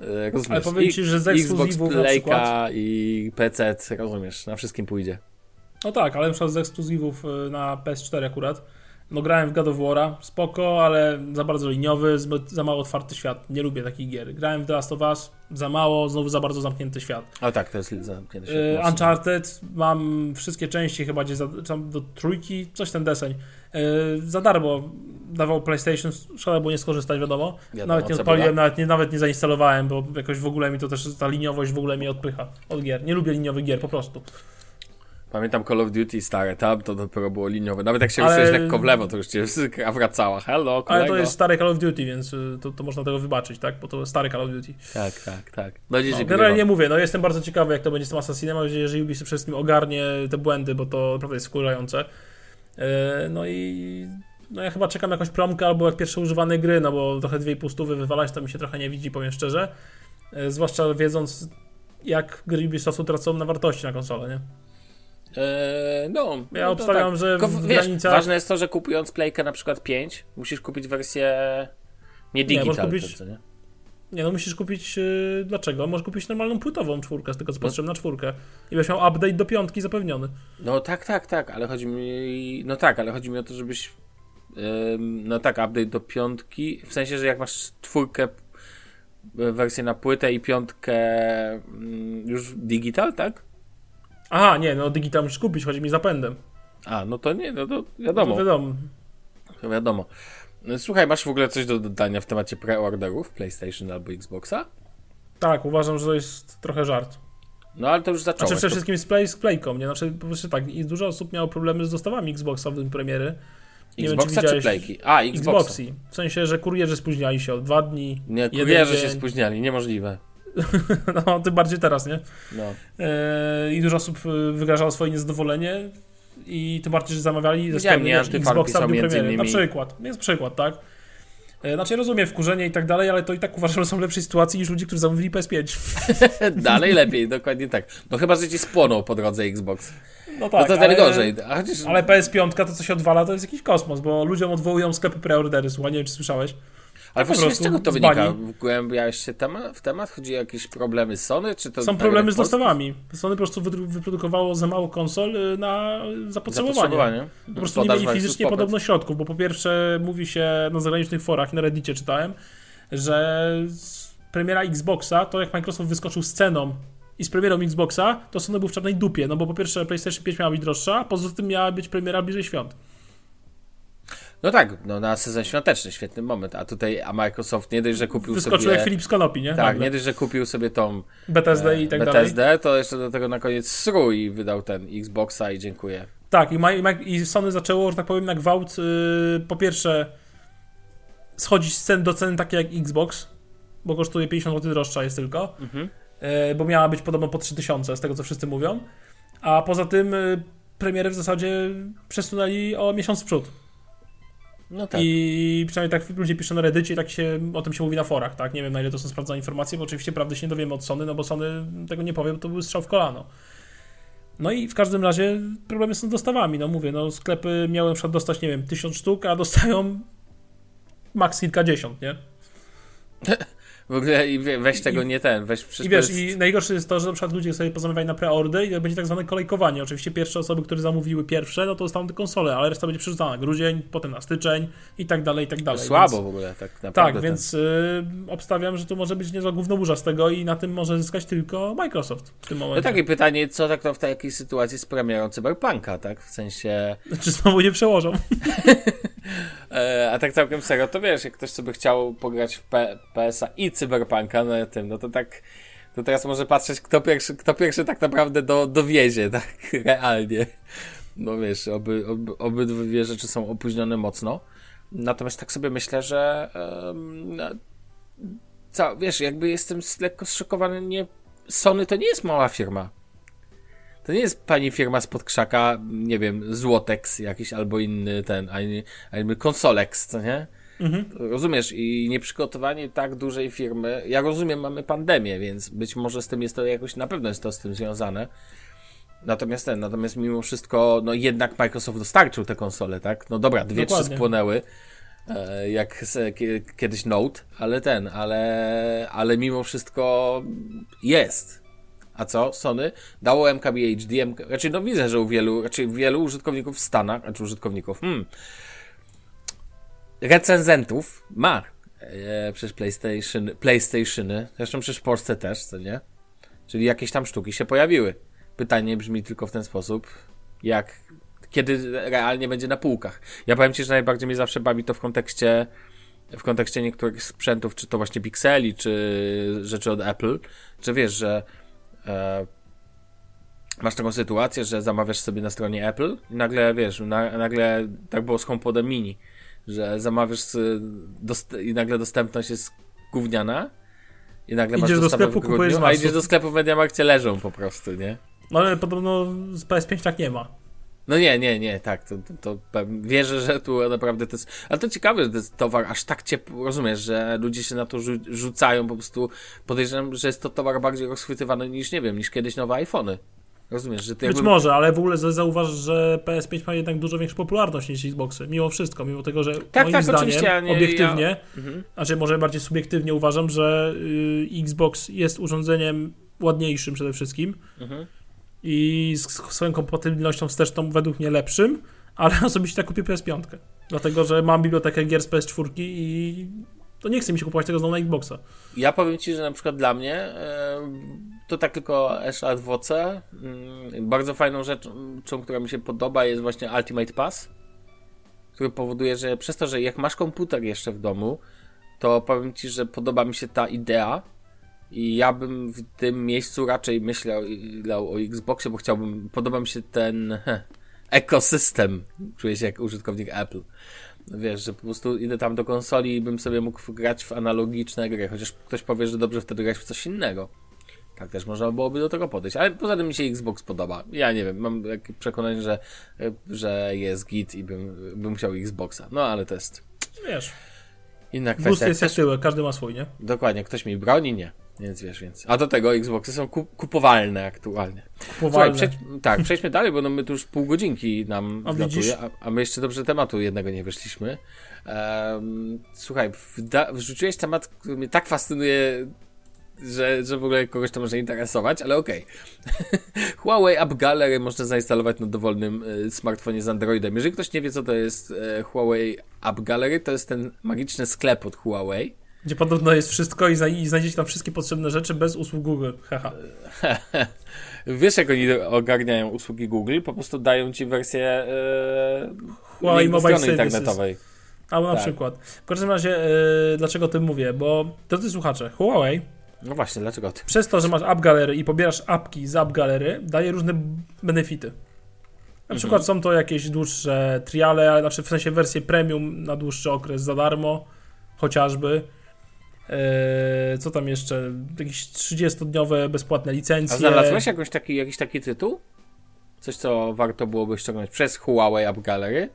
E, rozumiesz? Ale powiem Ci, że z ekskluzywów Xbox Playka i PC, rozumiesz, na wszystkim pójdzie. No tak, ale na przykład z ekskluzywów e, na PS4 akurat, no grałem w God of War'a, spoko, ale za bardzo liniowy, zbyt, za mało otwarty świat. Nie lubię takich gier. Grałem w The Last of Us, za mało, znowu za bardzo zamknięty świat. O tak, to jest zamknięty świat. Yy, Uncharted, mam wszystkie części chyba gdzie za, do trójki, coś ten deseń. Yy, za darmo dawał PlayStation, szkoda było nie skorzystać, wiadomo. wiadomo nawet nie odpaliłem, nawet nie, nawet nie zainstalowałem, bo jakoś w ogóle mi to też, ta liniowość w ogóle mnie odpycha od gier. Nie lubię liniowych gier, po prostu. Pamiętam Call of Duty stare, tam to dopiero było liniowe. Nawet jak się ale... lekko w lewo, to już cię wracała. Hello, kolego. Ale to jest stare Call of Duty, więc y, to, to można tego wybaczyć, tak? Bo to stare Call of Duty. Tak, tak, tak. No, no, generalnie mówię, no jestem bardzo ciekawy, jak to będzie z tym Assassinem, mam nadzieję, że Ubisoft przede wszystkim ogarnie te błędy, bo to naprawdę jest wkurzające. E, no i no ja chyba czekam jakąś promkę albo jak pierwsze używane gry, no bo trochę dwie pół stówy wywalać to mi się trochę nie widzi, powiem szczerze. E, zwłaszcza wiedząc jak gry Ubisoftu tracą na wartości na konsolę, nie? Eee, no, Ja no obstawiam, tak. że Tylko, w wiesz, granicach- ważne jest to, że kupując playkę na przykład 5, musisz kupić wersję nie Nie, digital, możesz kupić- nie? Nie, no musisz kupić. Yy, dlaczego? Możesz kupić normalną płytową czwórkę, z tego No. co patrzyłem na czwórkę. I będziesz miał update do piątki zapewniony. No tak, tak, tak, ale chodzi mi. No tak, ale chodzi mi o to, żebyś. ym, no tak, update do piątki. W sensie, że jak masz czwórkę y, wersję na płytę i piątkę mm, już digital, tak? Aha, nie, no digital musisz kupić, chodzi mi zapędem. A, no to nie, no to No wiadomo. wiadomo. To wiadomo. Słuchaj, masz w ogóle coś do dodania w temacie preorderów PlayStation albo Xboxa? Tak, uważam, że to jest trochę żart. No ale to już zacząłeś. Znaczy przede wszystkim z, play, z playką, nie? Znaczy po prostu tak, i dużo osób miało problemy z dostawami Xboxa w tym premiery. nie wiem, czy Xboxa czy, Playki? A, Xboxa. Xboxy. W sensie, że kurierzy spóźniali się o dwa dni. Nie, kurierzy się spóźniali, niemożliwe. No, tym bardziej teraz, nie? No. Eee, I dużo osób e, wyrażało swoje niezadowolenie i tym bardziej, że zamawiali ze Antyfan Xboxa w premiery. Na przykład. Jest przykład, tak? E, Znaczy rozumiem wkurzenie i tak dalej, ale to i tak uważam, że są w lepszej sytuacji niż ludzie, którzy zamówili PS5. Dalej lepiej, dokładnie tak. No chyba, że ci spłonął po drodze Xbox. No tak, no to ale, ale... gorzej. Chociaż... ale PS5 to co się odwala to jest jakiś kosmos, bo ludziom odwołują sklepy preordery, słuchaj, nie wiem czy słyszałeś. Ale po właściwie z prostu czego to wynika? bani. Wgłębiałeś się tema, w temat? Chodzi o jakieś problemy Sony? Czy to Są tak problemy jak z dostawami. Sony po prostu wypro- wyprodukowało za mało konsol y, na zapotrzebowanie. Zapotrzebowanie. Po prostu nie mieli fizycznie podobno środków, bo po pierwsze mówi się na zagranicznych forach, na Reddicie czytałem, że premiera Xboxa, to jak Microsoft wyskoczył z ceną i z premierą Xboxa, to Sony był w czarnej dupie, no bo po pierwsze PlayStation 5 miała być droższa, a poza tym miała być premiera bliżej świąt. No tak, no na sezon świąteczny, świetny moment. A tutaj a Microsoft nie dość, że kupił Wyskoczył sobie... jak Filip z Konopi, nie? Tak, Nagle. nie dość, że kupił sobie tą BTSD i tak dalej. BTSD, to jeszcze do tego na koniec sru i wydał ten Xboxa i dziękuję. Tak, i, i, Sony zaczęło, że tak powiem, na gwałt yy, po pierwsze schodzić z cen do cen takie jak Xbox, bo kosztuje 50 zł droższa jest tylko, Mhm. yy, bo miała być podobno po 3000, z tego co wszyscy mówią, a poza tym yy, premierę w zasadzie przesunęli o miesiąc w przód. No tak. I przynajmniej tak ludzie piszą na Reddicie i tak się, o tym się mówi na forach, tak? Nie wiem na ile to są sprawdzone informacje, bo oczywiście prawdy się nie dowiemy od Sony, no bo Sony tego nie powie, bo to był strzał w kolano. No i w każdym razie problemy są z dostawami, no mówię, no sklepy miały na przykład dostać, nie wiem, tysiąc sztuk, a dostają maks kilkadziesiąt, nie? W ogóle i weź tego nie ten, weź przecież I wiesz, jest... i najgorsze jest to, że na przykład ludzie sobie pozamawiają na preorder i będzie tak zwane kolejkowanie. Oczywiście pierwsze osoby, które zamówiły pierwsze, no to dostaną te konsole, ale reszta będzie przerzucana na grudzień, potem na styczeń i tak dalej, i tak dalej. Słabo Więc- w ogóle, tak naprawdę. Tak, więc y, obstawiam, że to może być niezła głównoburza z tego i na tym może zyskać tylko Microsoft w tym No momencie. takie pytanie, co tak to w takiej sytuacji z premierą Cyberpunka, tak? W sensie... Czy znowu nie przełożą? E, a tak całkiem serio, to wiesz, jak ktoś sobie chciał pograć w P- PS-a i Cyberpunka na tym, no to tak... To teraz może patrzeć, kto pierwszy, kto pierwszy tak naprawdę do, dowiezie, tak? Realnie. No wiesz, oby, oby, obydwie rzeczy są opóźnione mocno. Natomiast tak sobie myślę, że... no, co, wiesz, jakby jestem lekko zszokowany, nie... Sony to nie jest mała firma. To nie jest pani firma spod krzaka, nie wiem, Złotex jakiś albo inny ten, ani, ani Konsolex, co nie? Mhm. Rozumiesz, i nieprzygotowanie tak dużej firmy, ja rozumiem, mamy pandemię, więc być może z tym jest to jakoś, na pewno jest to z tym związane. Natomiast ten, natomiast mimo wszystko, no jednak Microsoft dostarczył te konsole, tak? No dobra, dwie, trzy Dokładnie. spłonęły, e, jak kiedyś Note, ale ten, ale, ale mimo wszystko jest. A co? Sony dało MKBHD, MK... raczej no widzę, że u wielu, raczej wielu użytkowników w Stanach, znaczy użytkowników, hmm, recenzentów ma e, przez PlayStation, PlayStationy, zresztą przecież w Polsce też, co nie? Czyli jakieś tam sztuki się pojawiły. Pytanie brzmi tylko w ten sposób, jak, kiedy realnie będzie na półkach. Ja powiem Ci, że najbardziej mnie zawsze bawi to w kontekście w kontekście niektórych sprzętów, czy to właśnie Pixeli, czy rzeczy od Apple, że wiesz, że e, masz taką sytuację, że zamawiasz sobie na stronie Apple i nagle, wiesz, na, nagle tak było z HomePodem Mini, że zamawiasz dost, i nagle dostępność jest gówniana i nagle Idziesz masz do sklepu, kupujesz a idziesz do sklepu w Mediamarkcie leżą po prostu, nie? No ale podobno z PS5 tak nie ma. No nie, nie, nie, tak, to, to, to pewnie- wierzę, że tu naprawdę to jest, ale to ciekawe, że to jest towar aż tak ciepły, rozumiesz, że ludzie się na to rzu rzucają, po prostu podejrzewam, że jest to towar bardziej rozchwytywany niż, nie wiem, niż kiedyś nowe iPhony. Rozumiesz, że ty Być jakby- może, ale w ogóle za- zauważ, że PS5 ma jednak dużo większą popularność niż Xboxy. Mimo wszystko, mimo tego, że Tak, moim tak, zdaniem, oczywiście, ja nie- obiektywnie, ja- Mhm. znaczy może bardziej subiektywnie uważam, że y, Xbox jest urządzeniem ładniejszym przede wszystkim Mhm. i z z swoją kompatybilnością wsteczną według mnie lepszym, ale osobiście tak kupię PS5. Dlatego, że mam bibliotekę gier z PS4 i to nie chce mi się kupować tego znowu na Xboxa. Ja powiem Ci, że na przykład dla mnie e, to tak tylko jeszcze adwoce. Mm, Bardzo fajną rzeczą, która mi się podoba jest właśnie Ultimate Pass, który powoduje, że przez to, że jak masz komputer jeszcze w domu, to powiem Ci, że podoba mi się ta idea i ja bym w tym miejscu raczej myślał o Xboxie, bo chciałbym, podoba mi się ten ekosystem, czuję się jak użytkownik Apple. Wiesz, że po prostu idę tam do konsoli i bym sobie mógł grać w analogiczne gry, chociaż ktoś powie, że dobrze wtedy grać w coś innego. Tak też można byłoby do tego podejść. Ale poza tym mi się Xbox podoba. Ja nie wiem, mam takie przekonanie, że, że jest git i bym, bym chciał Xboxa. No ale to jest Wiesz, inna gust kwestia. jest jak tyłek, każdy ma swój, nie? dokładnie, ktoś mi broni, nie. Więc wiesz, więc. A do tego Xboxy są ku, kupowalne aktualnie. Słuchaj, Powalne. przejdź, tak, przejdźmy dalej, bo no my tu już pół godzinki nam A a, a my jeszcze dobrze tematu jednego nie wyszliśmy. Em, słuchaj, wda, wrzuciłeś temat, który mnie tak fascynuje, że, że w ogóle kogoś to może interesować, ale okej. Huawei App Gallery można zainstalować na dowolnym e, smartfonie z Androidem. Jeżeli ktoś nie wie, co to jest e, Huawei App Gallery, to jest ten magiczny sklep od Huawei. Gdzie podobno jest wszystko i, i znajdziecie tam wszystkie potrzebne rzeczy bez usług Google. Haha. Wiesz, jak oni ogarniają usługi Google? Po prostu dają ci wersję e, Huawei Mobile strony Services. internetowej. Albo na Tak. przykład. W każdym razie, dlaczego o tym mówię? Bo drodzy słuchacze, Huawei No właśnie, dlaczego ty? przez to, że masz App Gallery i pobierasz apki z App Gallery, daje różne benefity. Na Mhm. przykład są to jakieś dłuższe triale, znaczy w sensie wersje premium na dłuższy okres za darmo, chociażby. Eee, co tam jeszcze? Jakieś 30-dniowe bezpłatne A licencje. znalazłeś jakąś taki, jakiś taki tytuł? Coś, co warto byłoby ściągnąć przez Huawei App Gallery?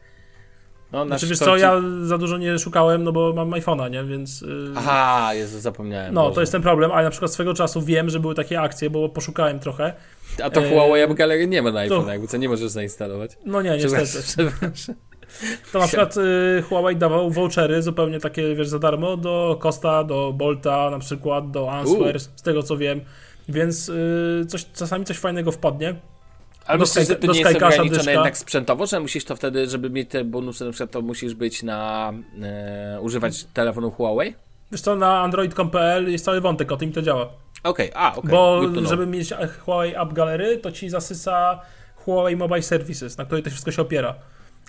No, na Znaczy wiesz co, ja za dużo nie szukałem, no bo mam iPhone'a, nie? Więc... Yy... Aha, Jezu, zapomniałem. No, Boże. to jest ten problem, ale na przykład swego czasu wiem, że były takie akcje, bo poszukałem trochę. A to Huawei App Gallery nie ma na to- iPhone, jakby co nie możesz zainstalować. No nie, niestety. Przepraszam. To na przykład y, Huawei dawał vouchery zupełnie takie, wiesz, za darmo do Costa, do Bolta na przykład, do Answer, U. z tego co wiem. Więc y, coś, czasami coś fajnego wpadnie. Ale Do myślisz, że to do nie jest ograniczone dyszka. jednak sprzętowo, że musisz to wtedy, żeby mieć te bonusy, na przykład to musisz być na, e, używać telefonu Huawei? Wiesz co, na android.com.pl jest cały wątek, o tym i to działa. Okej, a, okej. Bo to know. żeby mieć Huawei App Gallery, to ci zasysa Huawei Mobile Services, na której to wszystko się opiera.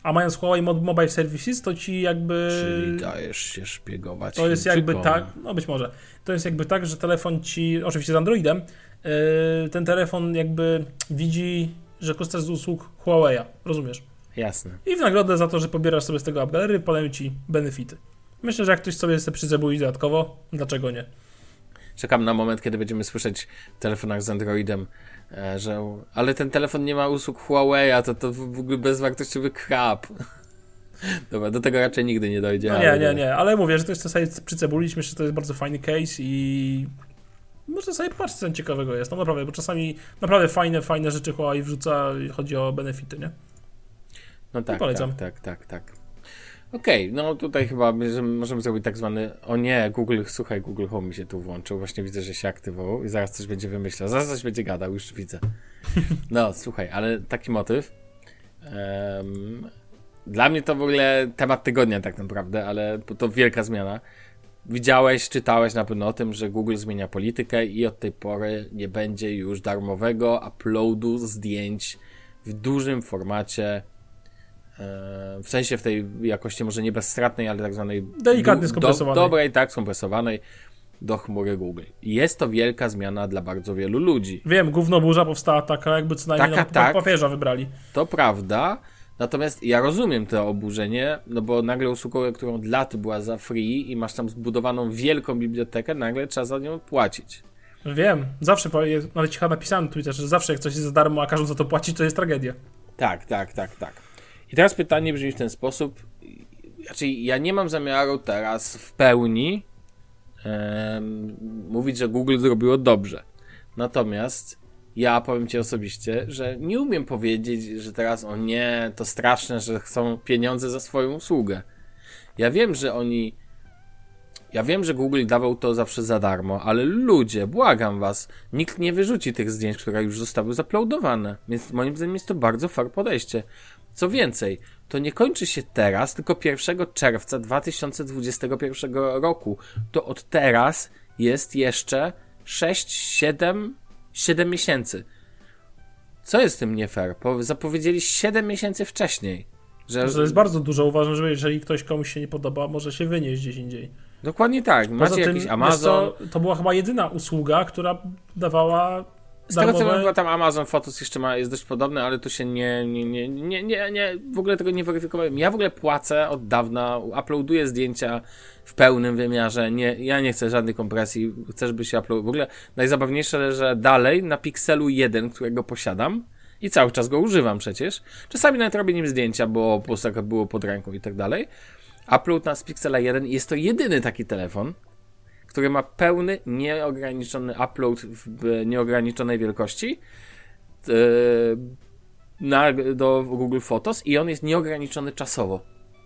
A mając Huawei Mo- Mobile Services, to ci jakby... Czyli dajesz się szpiegować To jest jakby tak, no być może. To jest jakby tak, że telefon ci, oczywiście z Androidem, yy, ten telefon jakby widzi, że korzystasz z usług Huawei'a, rozumiesz? Jasne. I w nagrodę za to, że pobierasz sobie z tego podają ci benefity. Myślę, że jak ktoś sobie chce przyzebuje dodatkowo, dlaczego nie? Czekam na moment, kiedy będziemy słyszeć w telefonach z Androidem, e, że ale ten telefon nie ma usług Huawei, a to, to w ogóle bezwartościowy krab. Dobra, do tego raczej nigdy nie dojdzie. No ale nie, nie, nie, ale mówię, że to jest to sobie przycebulić, myślę, że to jest bardzo fajny case i można sobie popatrzeć, co ciekawego jest, no naprawdę, bo czasami naprawdę fajne, fajne rzeczy Huawei wrzuca, i chodzi o benefity, nie? No tak, polecam. tak, tak, tak, tak. Okej, no tutaj chyba możemy, zrobić tak zwany, o nie, Google, słuchaj, Google Home mi się tu włączył, właśnie widzę, że się aktywował i zaraz coś będzie wymyślał, zaraz coś będzie gadał, już widzę. No, słuchaj, ale taki motyw, em, dla mnie to w ogóle temat tygodnia tak naprawdę, ale to wielka zmiana. Widziałeś, czytałeś na pewno o tym, że Google zmienia politykę i od tej pory nie będzie już darmowego uploadu zdjęć w dużym formacie e, w sensie w tej jakości może nie bezstratnej, ale tak zwanej Delikatnie skompresowanej. Do, dobrej, tak, skompresowanej do chmury Google. Jest to wielka zmiana dla bardzo wielu ludzi. Wiem, gówno burza powstała taka, jakby co najmniej Taka, na tak. papieża wybrali. To prawda, natomiast ja rozumiem to oburzenie, no bo nagle usługę, którą od lat była za free i masz tam zbudowaną wielką bibliotekę, nagle trzeba za nią płacić. Wiem, zawsze, nawet ci chyba napisałem na Twitterze, że zawsze jak coś jest za darmo, a każą za to płacić, to jest tragedia. Tak, tak, tak, tak. I teraz pytanie brzmi w ten sposób. Znaczy, ja nie mam zamiaru teraz w pełni mówić, że Google zrobiło dobrze. Natomiast ja powiem Ci osobiście, że nie umiem powiedzieć, że teraz o nie, to straszne, że chcą pieniądze za swoją usługę. Ja wiem, że oni. Ja wiem, że Google dawał to zawsze za darmo, ale ludzie, błagam was, nikt nie wyrzuci tych zdjęć, które już zostały zaploadowane. Więc moim zdaniem jest to bardzo fair podejście. Co więcej, to nie kończy się teraz, tylko 1 czerwca 2021 roku. To od teraz jest jeszcze 6, 7, 7 miesięcy. Co jest z tym nie fair? Bo zapowiedzieli 7 miesięcy wcześniej. Że, To jest bardzo dużo. Uważam, że jeżeli ktoś komuś się nie podoba, może się wynieść gdzieś indziej. Dokładnie tak. Poza Macie tym, jakiś Amazon. co, to była chyba jedyna usługa, która dawała Z tego co chyba tam Amazon Photos jeszcze ma, jest dość podobny, ale tu się nie, nie, nie, nie, nie, nie, w ogóle tego nie weryfikowałem. Ja w ogóle płacę od dawna, uploaduję zdjęcia w pełnym wymiarze, nie, ja nie chcę żadnej kompresji, chcę, żeby się upload... W ogóle najzabawniejsze, że dalej na Pixelu 1, którego posiadam i cały czas go używam przecież, czasami nawet robię nim zdjęcia, bo po prostu tak było pod ręką i tak dalej. Upload na z Pixela 1 jest to jedyny taki telefon, który ma pełny, nieograniczony upload w nieograniczonej wielkości yy, na, do Google Photos i on jest nieograniczony czasowo.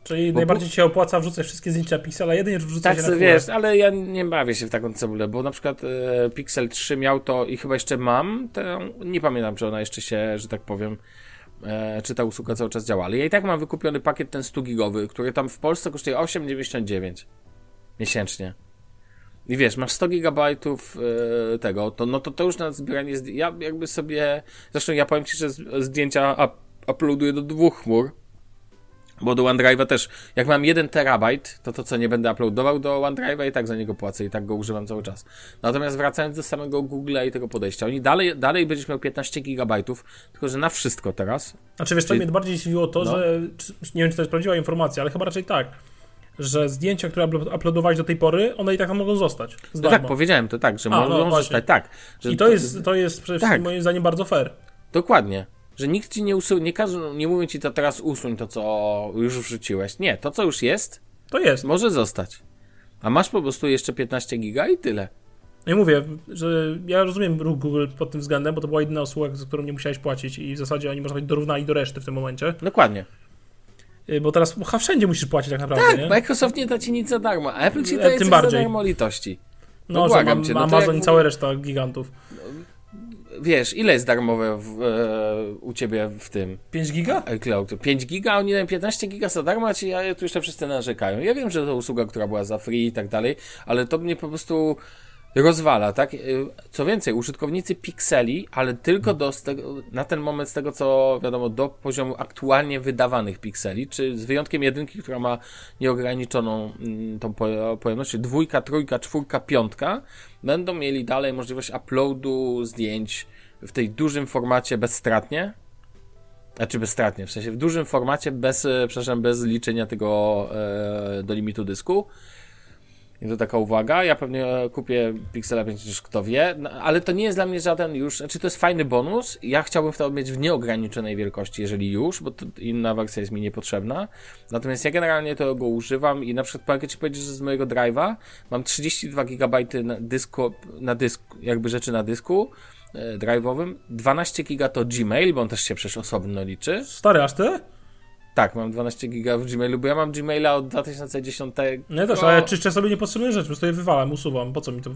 Czyli Bo- najbardziej ci się opłaca wrzucać wszystkie zdjęcia Pixela 1 niż wrzucać Tak, na wiesz, ale ja nie bawię się w taką cebulę, bo na przykład e, Pixel 3 miał to i chyba jeszcze mam, to nie pamiętam, czy ona jeszcze się, że tak powiem, e, czy ta usługa cały czas działa, ale ja i tak mam wykupiony pakiet ten 100 gigowy, który tam w Polsce kosztuje 8,99 miesięcznie. I wiesz, masz 100 gigabajtów e, tego, to, no to to już na zbieranie, ja jakby sobie, zresztą ja powiem Ci, że z- zdjęcia up, uploaduję do dwóch chmur, bo do OneDrive'a też, jak mam 1 terabajt, to to co nie będę uploadował do OneDrive'a i tak za niego płacę i tak go używam cały czas. Natomiast wracając do samego Google'a i tego podejścia, oni dalej, dalej będziesz miał 15 gigabajtów, tylko że na wszystko teraz. Znaczy wiesz, co Czyli- mnie bardziej zdziwiło to, No. że nie wiem, czy to jest prawdziwa informacja, ale chyba raczej tak, że zdjęcia, które uplo- uploadowałeś do tej pory, one i tak mogą zostać. No tak, powiedziałem to tak, że A, no mogą właśnie. zostać, tak. Że I to jest, to jest przede wszystkim Tak. moim zdaniem bardzo fair. Dokładnie. Że nikt ci nie usunie, nie każą, nie mówią ci to teraz usuń to, co już wrzuciłeś. Nie, to co już jest, To jest. może zostać. A masz po prostu jeszcze 15 giga i tyle. No i mówię, że ja rozumiem ruch Google pod tym względem, bo to była jedyna usługa, za którą nie musiałeś płacić i w zasadzie oni można powiedzieć dorównali do reszty w tym momencie. Dokładnie. Y, Bo teraz chyba wszędzie musisz płacić tak naprawdę, Tak, nie? Microsoft nie da ci nic za darmo, a Apple ci E, daje tym bardziej. za darmo litości. No, no że błagam mam, cię, no Amazon i cała reszta gigantów. Wiesz, ile jest darmowe w, e, u ciebie w tym 5 giga? iCloud? 5 giga, oni dają 15 giga za darmo, a ci a tu jeszcze wszyscy narzekają. Ja wiem, że to usługa, która była za free i tak dalej, ale to mnie po prostu rozwala, tak? Y, Co więcej, użytkownicy Pixeli, ale tylko do, na ten moment z tego, co wiadomo, do poziomu aktualnie wydawanych Pixeli, czy z wyjątkiem jedynki, która ma nieograniczoną mm, tą po- pojemność, dwójka, trójka, czwórka, piątka, będą mieli dalej możliwość uploadu zdjęć w tej dużym formacie bezstratnie, znaczy bezstratnie, w sensie w dużym formacie, bez, e, przepraszam, bez liczenia tego e, do limitu dysku. I to taka uwaga, ja pewnie kupię Pixela 5, już kto wie, no, ale to nie jest dla mnie żaden już, znaczy to jest fajny bonus, ja chciałbym to mieć w nieograniczonej wielkości, jeżeli już, bo inna wersja jest mi niepotrzebna, natomiast ja generalnie to go używam i na przykład mogę Ci powiedzieć, że z mojego drive'a mam 32 GB na dysku, na dysku, jakby rzeczy na dysku, e, drive'owym, 12 giga to Gmail, bo on też się przecież osobno liczy, Stary, aż ty? Tak, mam 12 giga w Gmailu, bo ja mam Gmaila od 2010. No ja też, ale czyszczę sobie niepotrzebne rzeczy, po prostu je wywalam, usuwam, po co mi to?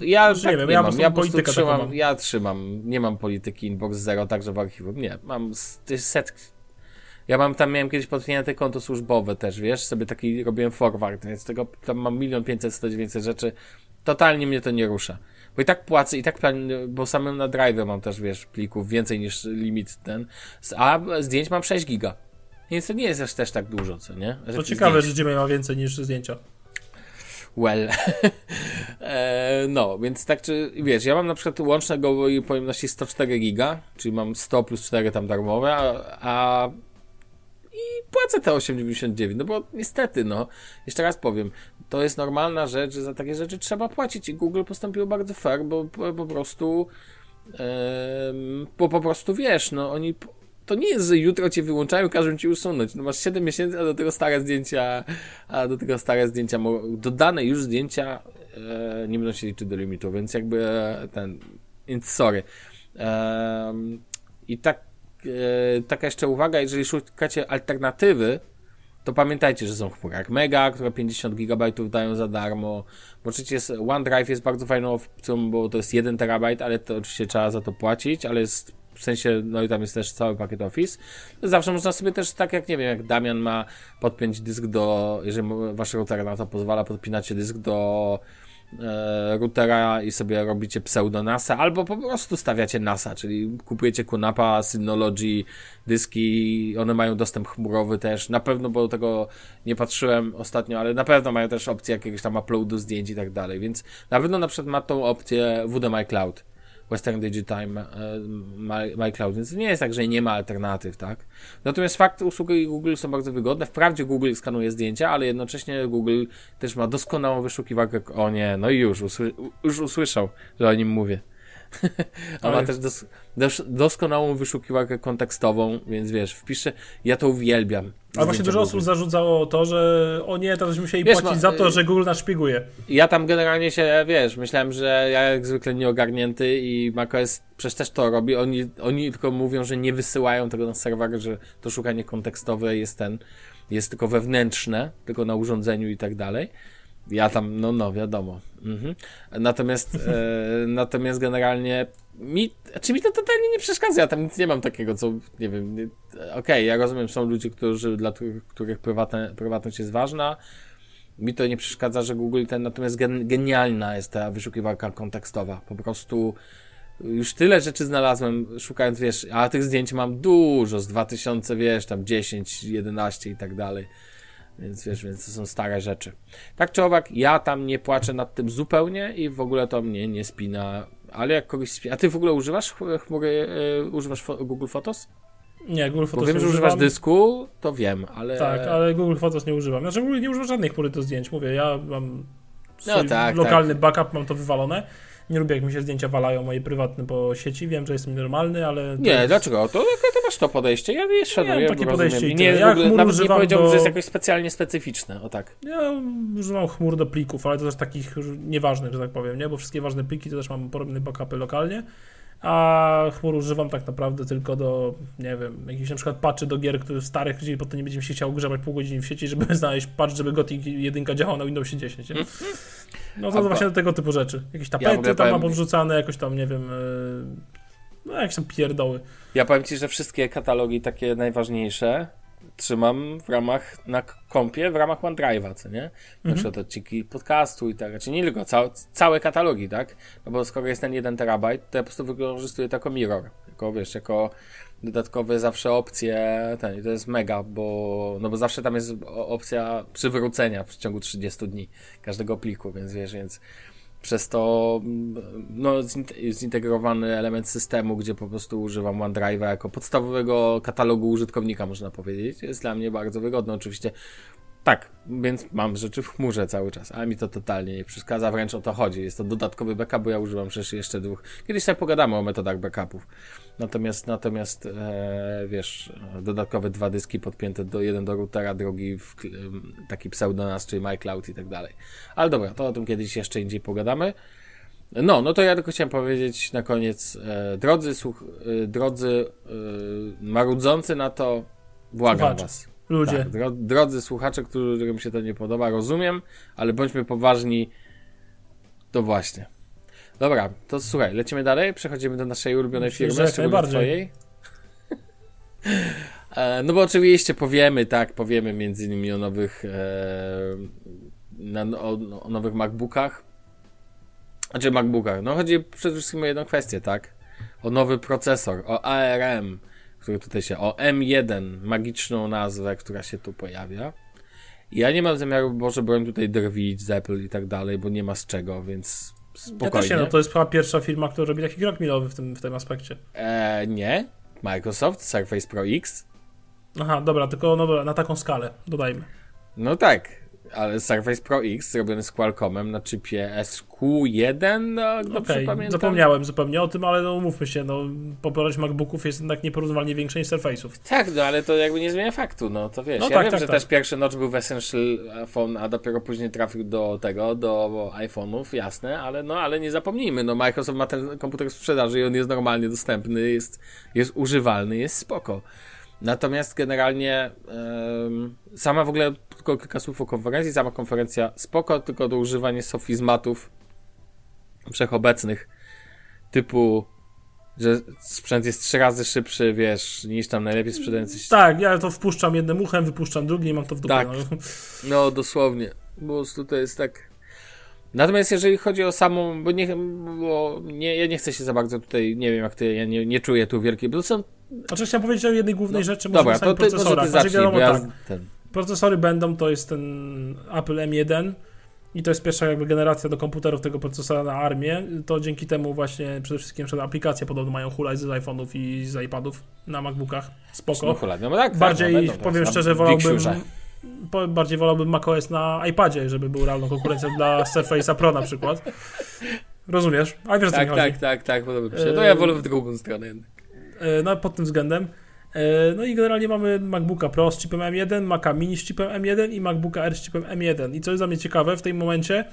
Ja Znaczy, tak nie nie, wiem, ja mam. Ja po prostu trzymam, mam. ja trzymam, nie mam polityki inbox zero, także w archiwum, nie, mam s- ty- set, ja mam tam, miałem kiedyś podpięte konto służbowe też, wiesz, sobie taki robiłem forward, więc tego, tam mam milion pięćset, sto dziewięćset rzeczy, totalnie mnie to nie rusza. Bo i tak płacę, i tak bo samym na drive mam też, wiesz, plików więcej niż limit ten, a zdjęć mam 6 giga. Więc to nie jest aż też tak dużo, co nie? To Że ciekawe, zdjęć. że Gmail ma więcej niż zdjęcia. Well. e, no, więc tak czy, wiesz, ja mam na przykład łącznego pojemności 104 giga, czyli mam 100 plus 4 tam darmowe, a, a i płacę te 8,99, no bo niestety, no, jeszcze raz powiem, to jest normalna rzecz, że za takie rzeczy trzeba płacić i Google postąpiło bardzo fair, bo po, po prostu em, bo po prostu wiesz, no oni to nie jest, że jutro cię wyłączają, każą ci usunąć. No masz 7 miesięcy, a do tego stare zdjęcia, a do tego stare zdjęcia, dodane już zdjęcia e, nie będą się liczyć do limitu, więc jakby e, ten, więc sorry. E, I tak, e, taka jeszcze uwaga, jeżeli szukacie alternatywy, to pamiętajcie, że są chmury jak Mega, które 50 GB dają za darmo. Bo jest, OneDrive jest bardzo fajną opcją, bo to jest 1 terabajt, ale to oczywiście trzeba za to płacić, ale jest w sensie, no i tam jest też cały pakiet Office. Zawsze można sobie też, tak jak nie wiem, jak Damian ma podpiąć dysk do, jeżeli wasz router na to pozwala, podpinacie dysk do e, routera i sobie robicie pseudo NASA, albo po prostu stawiacie NASA, czyli kupujecie Kunapa, Synology, dyski, one mają dostęp chmurowy też, na pewno, bo tego nie patrzyłem ostatnio, ale na pewno mają też opcję jakiegoś tam uploadu zdjęć i tak dalej, więc na pewno na przykład ma tą opcję WDMI Cloud, Western Digitime, My, MyCloud, więc nie jest tak, że nie ma alternatyw, tak? Natomiast fakt, usługi Google są bardzo wygodne. Wprawdzie Google skanuje zdjęcia, ale jednocześnie Google też ma doskonałą wyszukiwarkę. O nie, no i już, usły, już usłyszał, że o nim mówię. A ma też dos, dos, doskonałą wyszukiwarkę kontekstową, więc wiesz, wpiszę, ja to uwielbiam. Ale właśnie dużo osób zarzucało to, że o nie, teraz musieli wiesz, płacić ma, za to, y- że Google nas szpiguje. Ja tam generalnie się, wiesz, myślałem, że ja jak zwykle nieogarnięty i macOS przecież też to robi. Oni, oni tylko mówią, że nie wysyłają tego na serwer, że to szukanie kontekstowe jest ten, jest tylko wewnętrzne, tylko na urządzeniu i tak dalej. Ja tam, no, no, wiadomo. Mhm. Natomiast, e, natomiast generalnie mi, czy mi to totalnie nie przeszkadza, ja tam nic nie mam takiego, co, nie wiem, okej, okay, ja rozumiem, są ludzie, którzy, dla których, których prywatność jest ważna, mi to nie przeszkadza, że Google ten, natomiast gen, genialna jest ta wyszukiwarka kontekstowa, po prostu już tyle rzeczy znalazłem, szukając, wiesz, a tych zdjęć mam dużo, z 2000, wiesz, tam 10, 11 i tak dalej. Więc wiesz, więc to są stare rzeczy. Tak czy owak, ja tam nie płaczę nad tym zupełnie i w ogóle to mnie nie spina. Ale jak kogoś spina. A ty w ogóle używasz chmury, yy, używasz Google Photos? Nie, Google Photos Bo wiem, że używasz dysku, to wiem, ale. Tak, ale Google Photos nie używam. Znaczy, nie używam żadnej chmury do zdjęć. Mówię, ja mam no tak, lokalny tak. backup, mam to wywalone. Nie lubię, jak mi się zdjęcia walają moje prywatne po sieci. Wiem, że jestem normalny, ale. Nie, jest... dlaczego? To, to masz to podejście. Ja nie szanuję, takie podejście. Nie, ja ogóle, nawet nie powiedziałbym, do... że jest jakoś specjalnie specyficzne. O tak. Ja używam chmur do plików, ale to też takich nieważnych, że tak powiem, nie? Bo wszystkie ważne pliki to też mam porobione backupy lokalnie. A chmur używam tak naprawdę tylko do, nie wiem, jakichś na przykład patchy do gier który starych, gdzie potem nie będziemy się chciał grzebać pół godziny w sieci, żeby znaleźć patch, żeby Gothic 1 działał na Windowsie 10. Nie? No to, właśnie do tego typu rzeczy. Jakieś tapety ja tam mam powrzucane, jakoś tam, nie wiem, e, no jakieś tam pierdoły. Ja powiem Ci, że wszystkie katalogi takie najważniejsze trzymam w ramach, na kompie, w ramach OneDrive'a, co nie? Na mhm. przykład odcinki podcastu i tak, znaczy nie tylko, całe, całe katalogi, tak? No bo skoro jest ten 1 terabajt, to ja po prostu wykorzystuję to jako mirror, jako, wiesz, jako dodatkowe zawsze opcje, ten, i to jest mega, bo, no bo zawsze tam jest opcja przywrócenia w ciągu 30 dni każdego pliku, więc wiesz, więc przez to no, zintegrowany element systemu, gdzie po prostu używam OneDrive'a jako podstawowego katalogu użytkownika, można powiedzieć, jest dla mnie bardzo wygodny. Oczywiście tak, więc mam rzeczy w chmurze cały czas, ale mi to totalnie nie przeszkadza, wręcz o to chodzi. Jest to dodatkowy backup, bo ja używam przecież jeszcze dwóch. Kiedyś sobie pogadamy o metodach backupów. Natomiast, natomiast e, wiesz, dodatkowe dwa dyski podpięte do jeden do routera, drugi w taki pseudonas, czyli MyCloud i tak dalej. Ale dobra, to o tym kiedyś jeszcze indziej pogadamy. No, no to ja tylko chciałem powiedzieć na koniec, e, drodzy, słuch, e, drodzy e, marudzący na to, błagam Słuchacze. was ludzie. Tak, dro, drodzy słuchacze, którym się to nie podoba, rozumiem, ale bądźmy poważni. To właśnie. Dobra, to słuchaj, lecimy dalej, przechodzimy do naszej ulubionej Myślę, firmy, szczególnie twojej. E, no bo oczywiście powiemy, tak, powiemy między innymi o nowych e, o, o, nowych MacBookach. Znaczy MacBookach. No chodzi przede wszystkim o jedną kwestię, tak? O nowy procesor, o ARM, który tutaj się, o M1, magiczną nazwę, która się tu pojawia. Ja nie mam zamiaru, Boże, broń tutaj drwić z Apple i tak dalej, bo nie ma z czego, więc spokojnie. Ja też nie, no to jest chyba pierwsza firma, która robi taki krok milowy w tym, w tym aspekcie. Eee, nie. Microsoft, Surface Pro X. Aha, dobra, tylko no, na taką skalę, dodajmy. No tak. Ale Surface Pro X zrobiony z Qualcommem na chipie SQ1, no, dobrze Okej, pamiętam. zapomniałem zupełnie o tym, ale no umówmy się, no popularność MacBooków jest jednak nieporównywalnie większa niż Surface'ów. Tak, no ale to jakby nie zmienia faktu, no to wiesz. No ja tak, wiem, tak, że tak. też pierwszy notch był w Essential Phone, a dopiero później trafił do tego, do iPhone'ów, jasne, ale no ale nie zapomnijmy, no Microsoft ma ten komputer w sprzedaży i on jest normalnie dostępny, jest, jest używalny, jest spoko. Natomiast generalnie em, sama w ogóle tylko kilka słów o konferencji, sama konferencja spoko, tylko do używania sofizmatów wszechobecnych typu że sprzęt jest trzy razy szybszy, wiesz, niż tam najlepiej sprzedający się. Tak, ja to wpuszczam jednym uchem, wypuszczam drugim i mam to w dupie. Tak. No. No, dosłownie. Prostu to jest tak. Natomiast jeżeli chodzi o samą, bo nie, bo nie, ja nie chcę się za bardzo tutaj, nie wiem jak ty, ja nie, nie czuję tu wielkiej, bo to są, Znaczy chciałem powiedzieć o jednej głównej rzeczy, może dobra, to ty, może procesorach. ty Znaczy, zacznij, wiadomo, bo ja tak, ten, procesory będą, to jest ten Apple M1 i to jest pierwsza jakby generacja do komputerów tego procesora na armię, to dzięki temu właśnie przede wszystkim przed aplikacje podobno mają hulać z iPhone'ów i z iPadów na MacBookach, spoko. no hulaj, no bo tak, Bardziej, tak, no, będą powiem na szczerze, wolałbym bardziej wolałbym macOS na iPadzie, żeby był realną konkurencją dla Surface'a Pro na przykład. Rozumiesz? A wiesz Tak, chodzi. tak, tak, tak, podoba mi się. To ja wolę w drugą stronę jednak. E, No pod tym względem. E, No i generalnie mamy MacBooka Pro z chipem M1, Maca Mini z chipem M1 i MacBooka R z chipem M1. I co jest dla mnie ciekawe w tym momencie,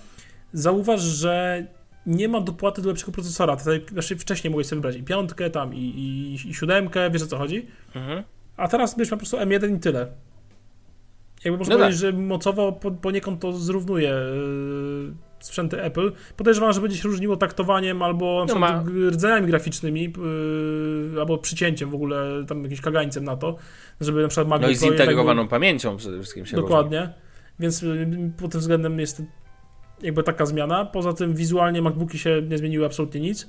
zauważ, że nie ma dopłaty do lepszego procesora. Tutaj, znaczy wcześniej mogłeś sobie wybrać i piątkę tam, i, i, i siódemkę, wiesz o co chodzi? Mhm. A teraz będziesz miał po prostu M1 i tyle. Jakby można No powiedzieć, że mocowo po, poniekąd to zrównuje yy, sprzęty Apple. Podejrzewam, że będzie się różniło taktowaniem albo No ma- rdzeniami graficznymi, yy, albo przycięciem w ogóle, tam jakimś kagańcem na to, żeby na przykład No MacBook i zintegrowaną był- pamięcią przede wszystkim się różni. Dokładnie. Więc yy, pod tym względem jest jakby taka zmiana. Poza tym wizualnie MacBooki się nie zmieniły absolutnie nic.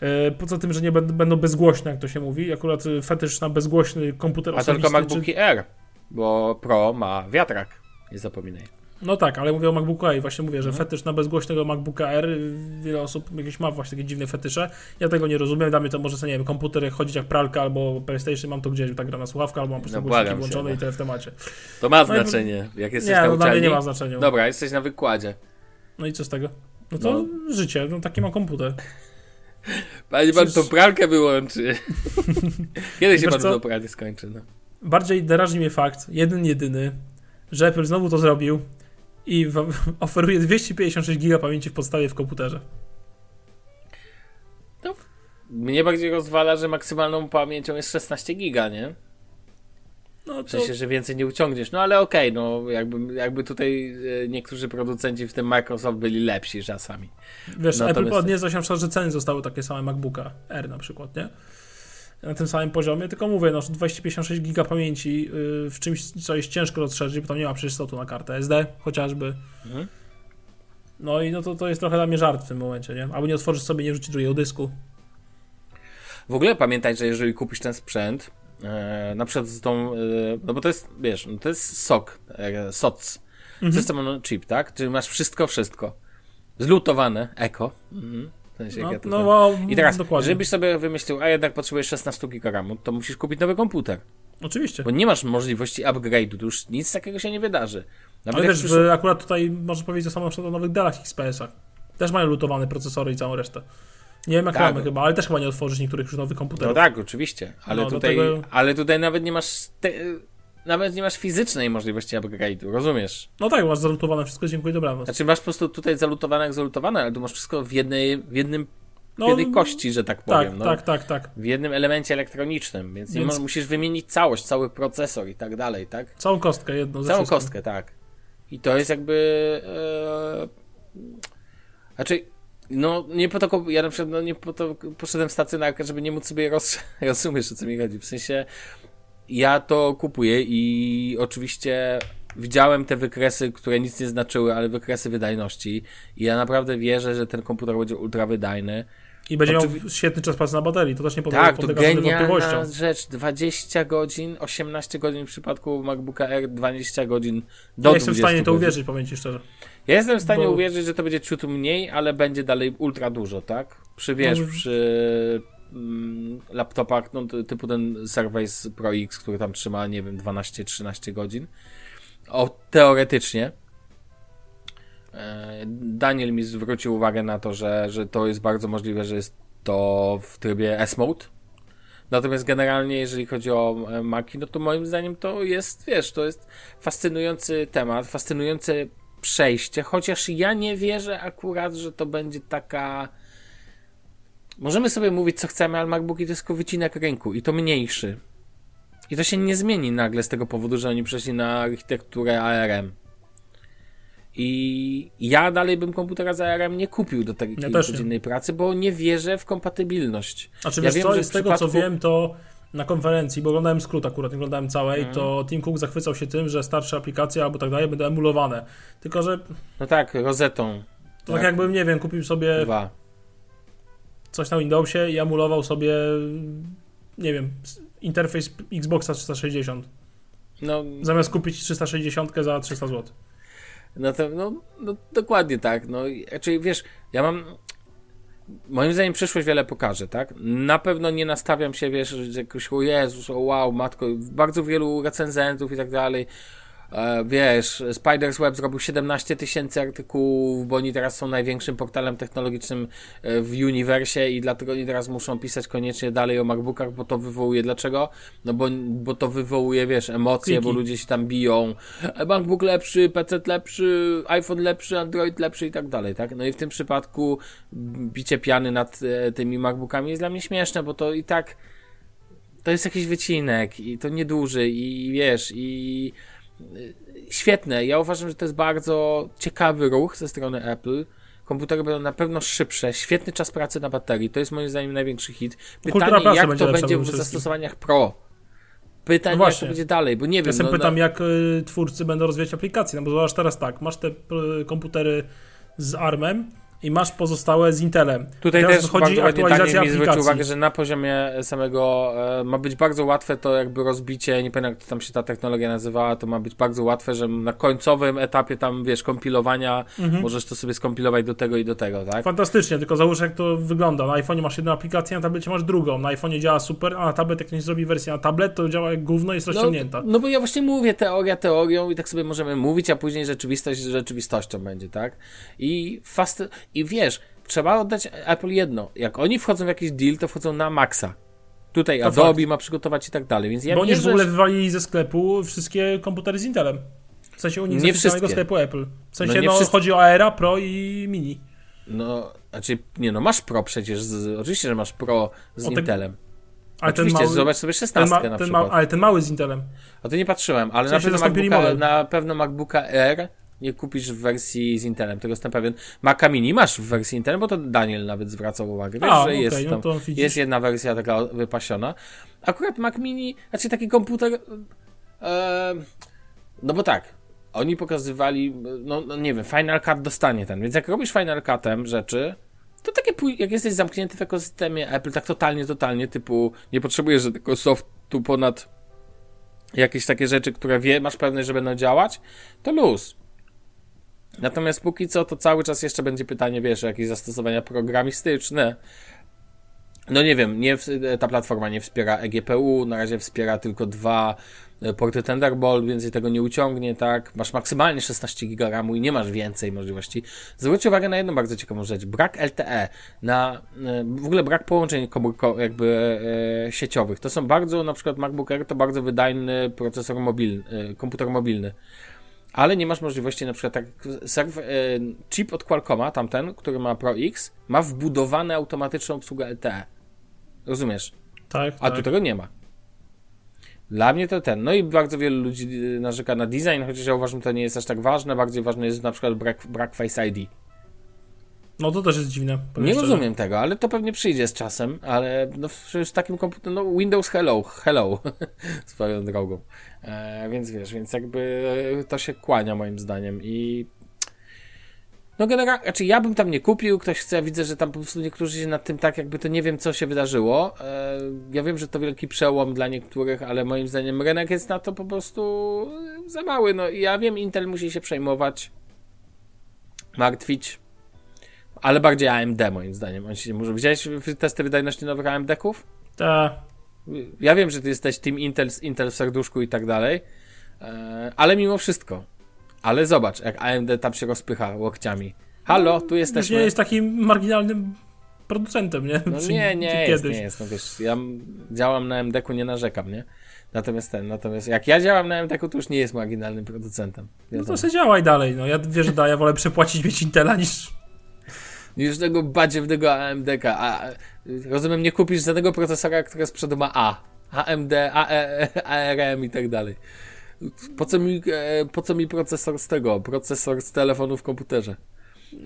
Yy, Poza tym, że nie będą, bezgłośne, jak to się mówi. Akurat yy, fetysz na bezgłośny komputer A tylko osobisty, czy- MacBooki R, bo Pro ma wiatrak, nie zapominaj. No tak, ale mówię o MacBooku Air. Właśnie mówię, że Mhm. fetysz na bezgłośnego MacBooka Air, y, wiele osób jakieś ma właśnie takie dziwne fetysze. Ja tego nie rozumiem. Dla mnie to może, sobie, nie wiem, komputer chodzić jak pralka albo PlayStation, mam to gdzieś, tak gra na słuchawkę, albo mam po prostu No, głośniki włączone i tyle w temacie. To ma No i- znaczenie, jak jesteś Nie, na no dla mnie uczelni. nie ma znaczenia. Dobra, jesteś na wykładzie. No i co z tego? No to życie, no taki mam komputer. Panie pan Przecież- tą pralkę wyłączy. Kiedy się pan co? do pralki skończy? No. Bardziej drażni mnie fakt, jeden jedyny, że Apple znowu to zrobił i w, oferuje 256 GB pamięci w podstawie w komputerze. Mnie bardziej rozwala, że maksymalną pamięcią jest 16 giga, nie? No W to, sensie, że więcej nie uciągniesz. No ale okej, no jakby, jakby tutaj e, niektórzy producenci, w tym Microsoft, byli lepsi czasami. Wiesz, Natomiast- Apple podniósł się że ceny zostały takie same MacBooka R na przykład, nie? Na tym samym poziomie, tylko mówię, no 256 giga pamięci yy, w czymś, co jest ciężko rozszerzyć, bo tam nie ma przecież slotu na kartę SD chociażby. Mhm. No i no to, to jest trochę dla mnie żart w tym momencie, nie? Albo nie otworzysz sobie, nie rzuci drugiego dysku. W ogóle pamiętaj, że jeżeli kupisz ten sprzęt, e, na przykład z tą, e, no bo to jest, wiesz, no to jest SOC, e, SOC, Mhm. System on Chip, tak? Czyli masz wszystko, wszystko. Zlutowane, eko. Mhm. W sensie, No, ja to no bo, I teraz, dokładnie. żebyś sobie wymyślił, a jednak potrzebujesz 16 GB RAMu, to musisz kupić nowy komputer. Oczywiście. Bo nie masz możliwości upgrade'u, to już nic takiego się nie wydarzy. Nawet Ale wiesz, przyszło- akurat tutaj można powiedzieć na przykład o nowych Dellach XPS-ach. Też mają lutowane procesory i całą resztę. Nie wiem jak Tak. ramy chyba, ale też chyba nie otworzysz niektórych już nowych No komputerów. tak, oczywiście, ale, No, tutaj, dlatego- ale tutaj nawet nie masz te, nawet nie masz fizycznej możliwości upgrade'u, rozumiesz? No tak, masz zalutowane wszystko, dziękuję, dobranoc. Znaczy masz po prostu tutaj zalutowane jak zalutowane, ale tu masz wszystko w jednej, w jednym, w No, jednej kości, że tak Tak, powiem. no. tak, tak, tak. W jednym elemencie elektronicznym, więc, Więc- musisz wymienić całość, cały procesor i tak dalej, tak? Całą kostkę jedną Całą wszystkim. kostkę, tak. I to jest jakby. E, znaczy, no nie po to, ja na przykład no, nie po to poszedłem w stacjonarkę, żeby nie móc sobie roz, rozumiesz o co mi chodzi. W sensie, ja to kupuję i oczywiście widziałem te wykresy, które nic nie znaczyły, ale wykresy wydajności i ja naprawdę wierzę, że ten komputer będzie ultra wydajny. I będzie miał świetny czas pracy na baterii, to też nie podlega, Tak, to podlega genialna rzecz. 20 godzin, 18 godzin w przypadku MacBooka R, 20 godzin do Ja 20 jestem w stanie to uwierzyć, powiem Ci szczerze. Ja jestem w stanie Bo- uwierzyć, że to będzie ciut mniej, ale będzie dalej ultra dużo, tak? Przy wiesz, No, przy laptopach, no ty- typu ten Surface Pro X, który tam trzyma, nie wiem, 12-13 godzin. o, teoretycznie. E, Daniel mi zwrócił uwagę na to, że, że to jest bardzo możliwe, że jest to w trybie S-Mode. Natomiast generalnie, jeżeli chodzi o e, Maki, no to moim zdaniem to jest, wiesz, to jest fascynujący temat, fascynujące przejście, chociaż ja nie wierzę akurat, że to będzie taka. Możemy sobie mówić, co chcemy, ale MacBooki to jest tylko wycinek rynku i to mniejszy. I to się nie zmieni nagle z tego powodu, że oni przeszli na architekturę ARM. I ja dalej bym komputera z ARM nie kupił do takiej Ja codziennej pracy, bo nie wierzę w kompatybilność. Znaczy, ja wiesz wiem, co, z tego co przypadku- wiem, to na konferencji, bo oglądałem skrót akurat, nie oglądałem całej, Mhm. to Tim Cook zachwycał się tym, że starsze aplikacje albo tak dalej będą emulowane. Tylko, że No tak, rozetą. to tak jakbym, nie wiem, kupił sobie Dwa. Coś na Windowsie i emulował sobie, nie wiem, interfejs Xboxa 360. No, Zamiast kupić 360 za 300 zł. no, to, no, no dokładnie tak. No, i- znaczy, wiesz, ja mam. Moim zdaniem przyszłość wiele pokaże, tak? Na pewno nie nastawiam się, wiesz, że jakoś, o Jezus, o wow, matko, bardzo wielu recenzentów i tak dalej. E, wiesz, Spider's Web zrobił 17 tysięcy artykułów, bo oni teraz są największym portalem technologicznym e, w uniwersie i dlatego oni teraz muszą pisać koniecznie dalej o MacBookach, bo to wywołuje. Dlaczego? No bo, bo to wywołuje, wiesz, emocje, Kliki. bo ludzie się tam biją. E, MacBook lepszy, PC lepszy, iPhone lepszy, Android lepszy i tak dalej, tak? No i w tym przypadku bicie piany nad tymi MacBookami jest dla mnie śmieszne, bo to i tak to jest jakiś wycinek i to nieduży i wiesz, i świetne. Ja uważam, że to jest bardzo ciekawy ruch ze strony Apple. Komputery będą na pewno szybsze, świetny czas pracy na baterii. To jest moim zdaniem największy hit. Kultura Pytanie, jak będzie to będzie w zastosowaniach Pro. Pytanie, No jak to będzie dalej, bo nie wiem. Ja sobie no, pytam, no, jak y, twórcy będą rozwijać aplikacje, no bo zobacz teraz tak, masz te y, komputery z ARMem i masz pozostałe z Intelem. Tutaj Teraz też bardzo ładnie aktualizacja zwrócił aplikacji. uwagę, że na poziomie samego e, ma być bardzo łatwe to jakby rozbicie, nie pamiętam jak to tam się ta technologia nazywała, to ma być bardzo łatwe, że na końcowym etapie tam wiesz, kompilowania Mhm. możesz to sobie skompilować do tego i do tego, tak? Fantastycznie, tylko załóż jak to wygląda. Na iPhone'ie masz jedną aplikację, na tablecie masz drugą. Na iPhone'ie działa super, a na tablet jak ktoś zrobi wersję na tablet, to działa jak gówno i jest rozciągnięta. No bo ja właśnie mówię teoria teorią i tak sobie możemy mówić, a później rzeczywistość rzeczywistością będzie, tak? I fast... I wiesz, trzeba oddać Apple jedno. Jak oni wchodzą w jakiś deal, to wchodzą na maksa. Tutaj To Adobe ma przygotować i tak dalej, więc ja bo oni w ogóle wywalili ze sklepu wszystkie komputery z Intelem. W sensie u nich Nie z oficjalnego wszystkie. sklepu Apple. W sensie, No no, wszyscy- chodzi o Aera, Pro i Mini. No, znaczy, nie no, masz Pro przecież, z, oczywiście, że masz Pro z O, tak- Intelem. Ale oczywiście, ten mały, zobacz sobie ten, 16 ma, na ten przykład. ma, ale ten mały z Intelem. A to nie patrzyłem, ale W na, sensie pewno zastąpili MacBooka, na pewno MacBooka Air nie kupisz w wersji z Intelem, tego jestem pewien. Maca Mini masz w wersji Intelem, bo to Daniel nawet zwracał uwagę. Wiesz, A, że okej, jest, no tam, widzisz. jest jedna wersja taka wypasiona. Akurat Mac Mini, znaczy taki komputer... E, no bo tak, oni pokazywali, no, no nie wiem, Final Cut dostanie ten, więc jak robisz Final Cutem rzeczy, to takie, jak jesteś zamknięty w ekosystemie Apple, tak totalnie, totalnie, typu nie potrzebujesz żadnego softu ponad jakieś takie rzeczy, które wie, masz pewność, że będą działać, to luz. Natomiast póki co, to cały czas jeszcze będzie pytanie, wiesz, jakieś zastosowania programistyczne. No nie wiem, nie, ta platforma nie wspiera eGPU, na razie wspiera tylko dwa e, porty Thunderbolt, więcej tego nie uciągnie, tak? Masz maksymalnie 16 GB RAMu i nie masz więcej możliwości. Zwróćcie uwagę na jedną bardzo ciekawą rzecz. Brak LTE, na, e, w ogóle brak połączeń komórko, jakby e, sieciowych. To są bardzo, na przykład MacBook Air to bardzo wydajny procesor mobilny, e, komputer mobilny. Ale nie masz możliwości, na przykład tak, serw, e, chip od Qualcomma, tamten, który ma Pro X, ma wbudowane automatyczną obsługę LTE. Rozumiesz? Tak, A tak. tu tego nie ma. Dla mnie to ten. No i bardzo wielu ludzi y, narzeka na design, chociaż ja uważam, że to nie jest aż tak ważne. Bardziej ważny jest na przykład brak, brak Face ID. No to też jest dziwne. Nie szczerze. rozumiem tego, ale to pewnie przyjdzie z czasem, ale no przecież z takim komputerem, no Windows Hello, hello, swoją drogą. E, więc wiesz, więc jakby e, to się kłania moim zdaniem i no generalnie, znaczy ja bym tam nie kupił, ktoś chce, widzę, że tam po prostu niektórzy się nad tym tak, jakby to nie wiem, co się wydarzyło. E, ja wiem, że to wielki przełom dla niektórych, ale moim zdaniem rynek jest na to po prostu e, za mały. No i ja wiem, Intel musi się przejmować, martwić, ale bardziej AMD moim zdaniem. On się może widziałeś testy wydajności nowych AMD-ków? Ta, Ja wiem, że ty jesteś Team Intel, Intel w serduszku i tak dalej, E, ale mimo wszystko. Ale zobacz, jak AMD tam się rozpycha łokciami. Halo, tu jesteśmy. nie jest takim marginalnym producentem, nie? No nie, nie jest, nie jest. No wiesz, ja działam na MDK-u, nie narzekam, nie? Natomiast ten, natomiast jak ja działam na MDK-u, to już nie jest marginalnym producentem. No Wiadomo. to sobie działaj dalej, no. Ja wiesz, że da, ja wolę przepłacić mieć Intela niż... Niż tego badziewnego AMD-ka. A, rozumiem, nie kupisz żadnego procesora, który z przodu ma A. AMD, AE, ARM i tak dalej. Po co, mi, e, po co mi procesor z tego? Procesor z telefonu w komputerze.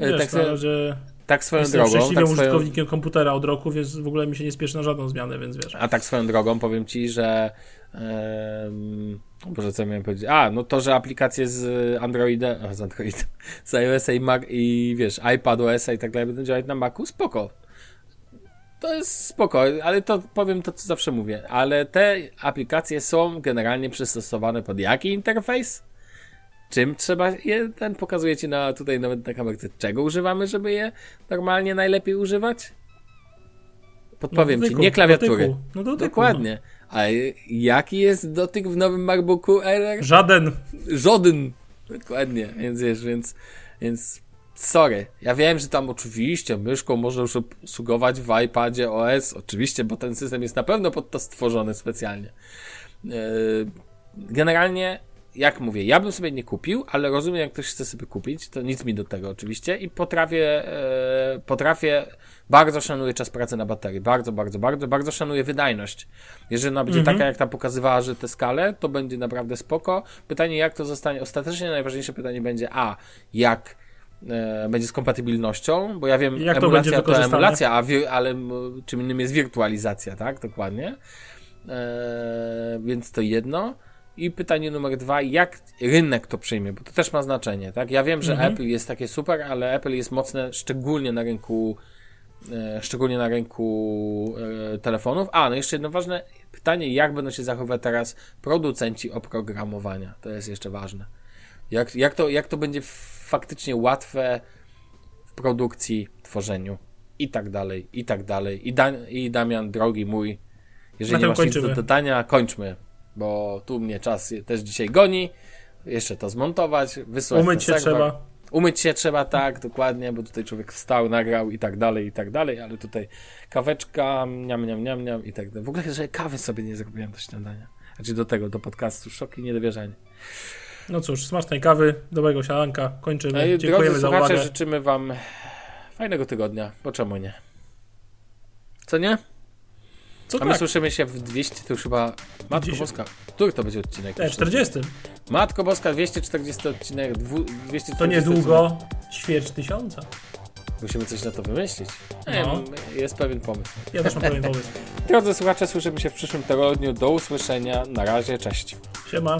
E, Wiesz, tak, no, swoją, że tak swoją jestem drogą. szczęśliwym Tak swoją, użytkownikiem komputera od roku, więc w ogóle mi się nie spieszy na żadną zmianę, więc wiesz. a tak swoją drogą powiem ci, że. Um, Boże, co miałem powiedzieć? A, no to, że aplikacje z Androida, a, z Androida, z iOS i Mac i wiesz, iPadOS i tak dalej będą działać na Macu, spoko. To jest spoko, ale to powiem to, co zawsze mówię. Ale te aplikacje są generalnie przystosowane pod jaki interfejs? Czym trzeba je, ten pokazuje ci na, tutaj nawet na kamerce, czego używamy, żeby je normalnie najlepiej używać? Podpowiem No ci, dotyku, nie klawiatury. dotyku. No dotyku, Dokładnie. A jaki jest dotyk w nowym MacBooku Air? No. Żaden. Żaden. Dokładnie, więc wiesz, więc, więc sorry. Ja wiem, że tam oczywiście myszką można już obsługować w iPadzie OS, oczywiście, bo ten system jest na pewno pod to stworzony specjalnie. Yy, Generalnie, jak mówię, ja bym sobie nie kupił, ale rozumiem, jak ktoś chce sobie kupić, to nic mi do tego oczywiście i potrafię, e, potrafię, bardzo szanuję czas pracy na baterii, bardzo, bardzo, bardzo, bardzo szanuję wydajność. Jeżeli ona będzie Mhm. taka, jak ta pokazywała, że te skale, to będzie naprawdę spoko. Pytanie, jak to zostanie, ostatecznie najważniejsze pytanie będzie, a, jak e, będzie z kompatybilnością, bo ja wiem, Jak to emulacja to, wykorzystane? emulacja, a ale czym innym jest wirtualizacja, tak? Dokładnie. E, więc to jedno. I pytanie numer dwa, jak rynek to przyjmie, bo to też ma znaczenie, tak? Ja wiem, że Mhm. Apple jest takie super, ale Apple jest mocne szczególnie na rynku e, szczególnie na rynku e, telefonów. A, no jeszcze jedno ważne pytanie, jak będą się zachowywać teraz producenci oprogramowania. To jest jeszcze ważne. Jak, jak, to, jak to będzie faktycznie łatwe w produkcji, tworzeniu i tak dalej, i tak dalej. I, da, i Damian, drogi mój, jeżeli nie masz nic kończymy. do dodania, kończmy, bo tu mnie czas też dzisiaj goni. Jeszcze to zmontować, wysłać Umyć się serwer. trzeba. Umyć się trzeba, tak, dokładnie, bo tutaj człowiek wstał, nagrał i tak dalej, i tak dalej, ale tutaj kaweczka, niam, niam, niam, niam i tak dalej. W ogóle, że kawy sobie nie zrobiłem do śniadania. Znaczy do tego, do podcastu. Szok i niedowierzanie. No cóż, smacznej kawy, dobrego siadanka. Kończymy. No i Dziękujemy drodzy za słuchacze, uwagę. życzymy wam fajnego tygodnia, bo czemu nie? Co nie? Co A my tak? słyszymy się w 200, to już chyba... Matko 10. Boska, który to będzie odcinek? E, 40. Matko Boska, 240 odcinek, dwu, 240 To niedługo ćwierć tysiąca. Musimy coś na to wymyślić. Nie No. jest pewien pomysł. Ja też mam pewien pomysł. Drodzy słuchacze, słyszymy się w przyszłym tygodniu. Do usłyszenia. Na razie, cześć. Siema.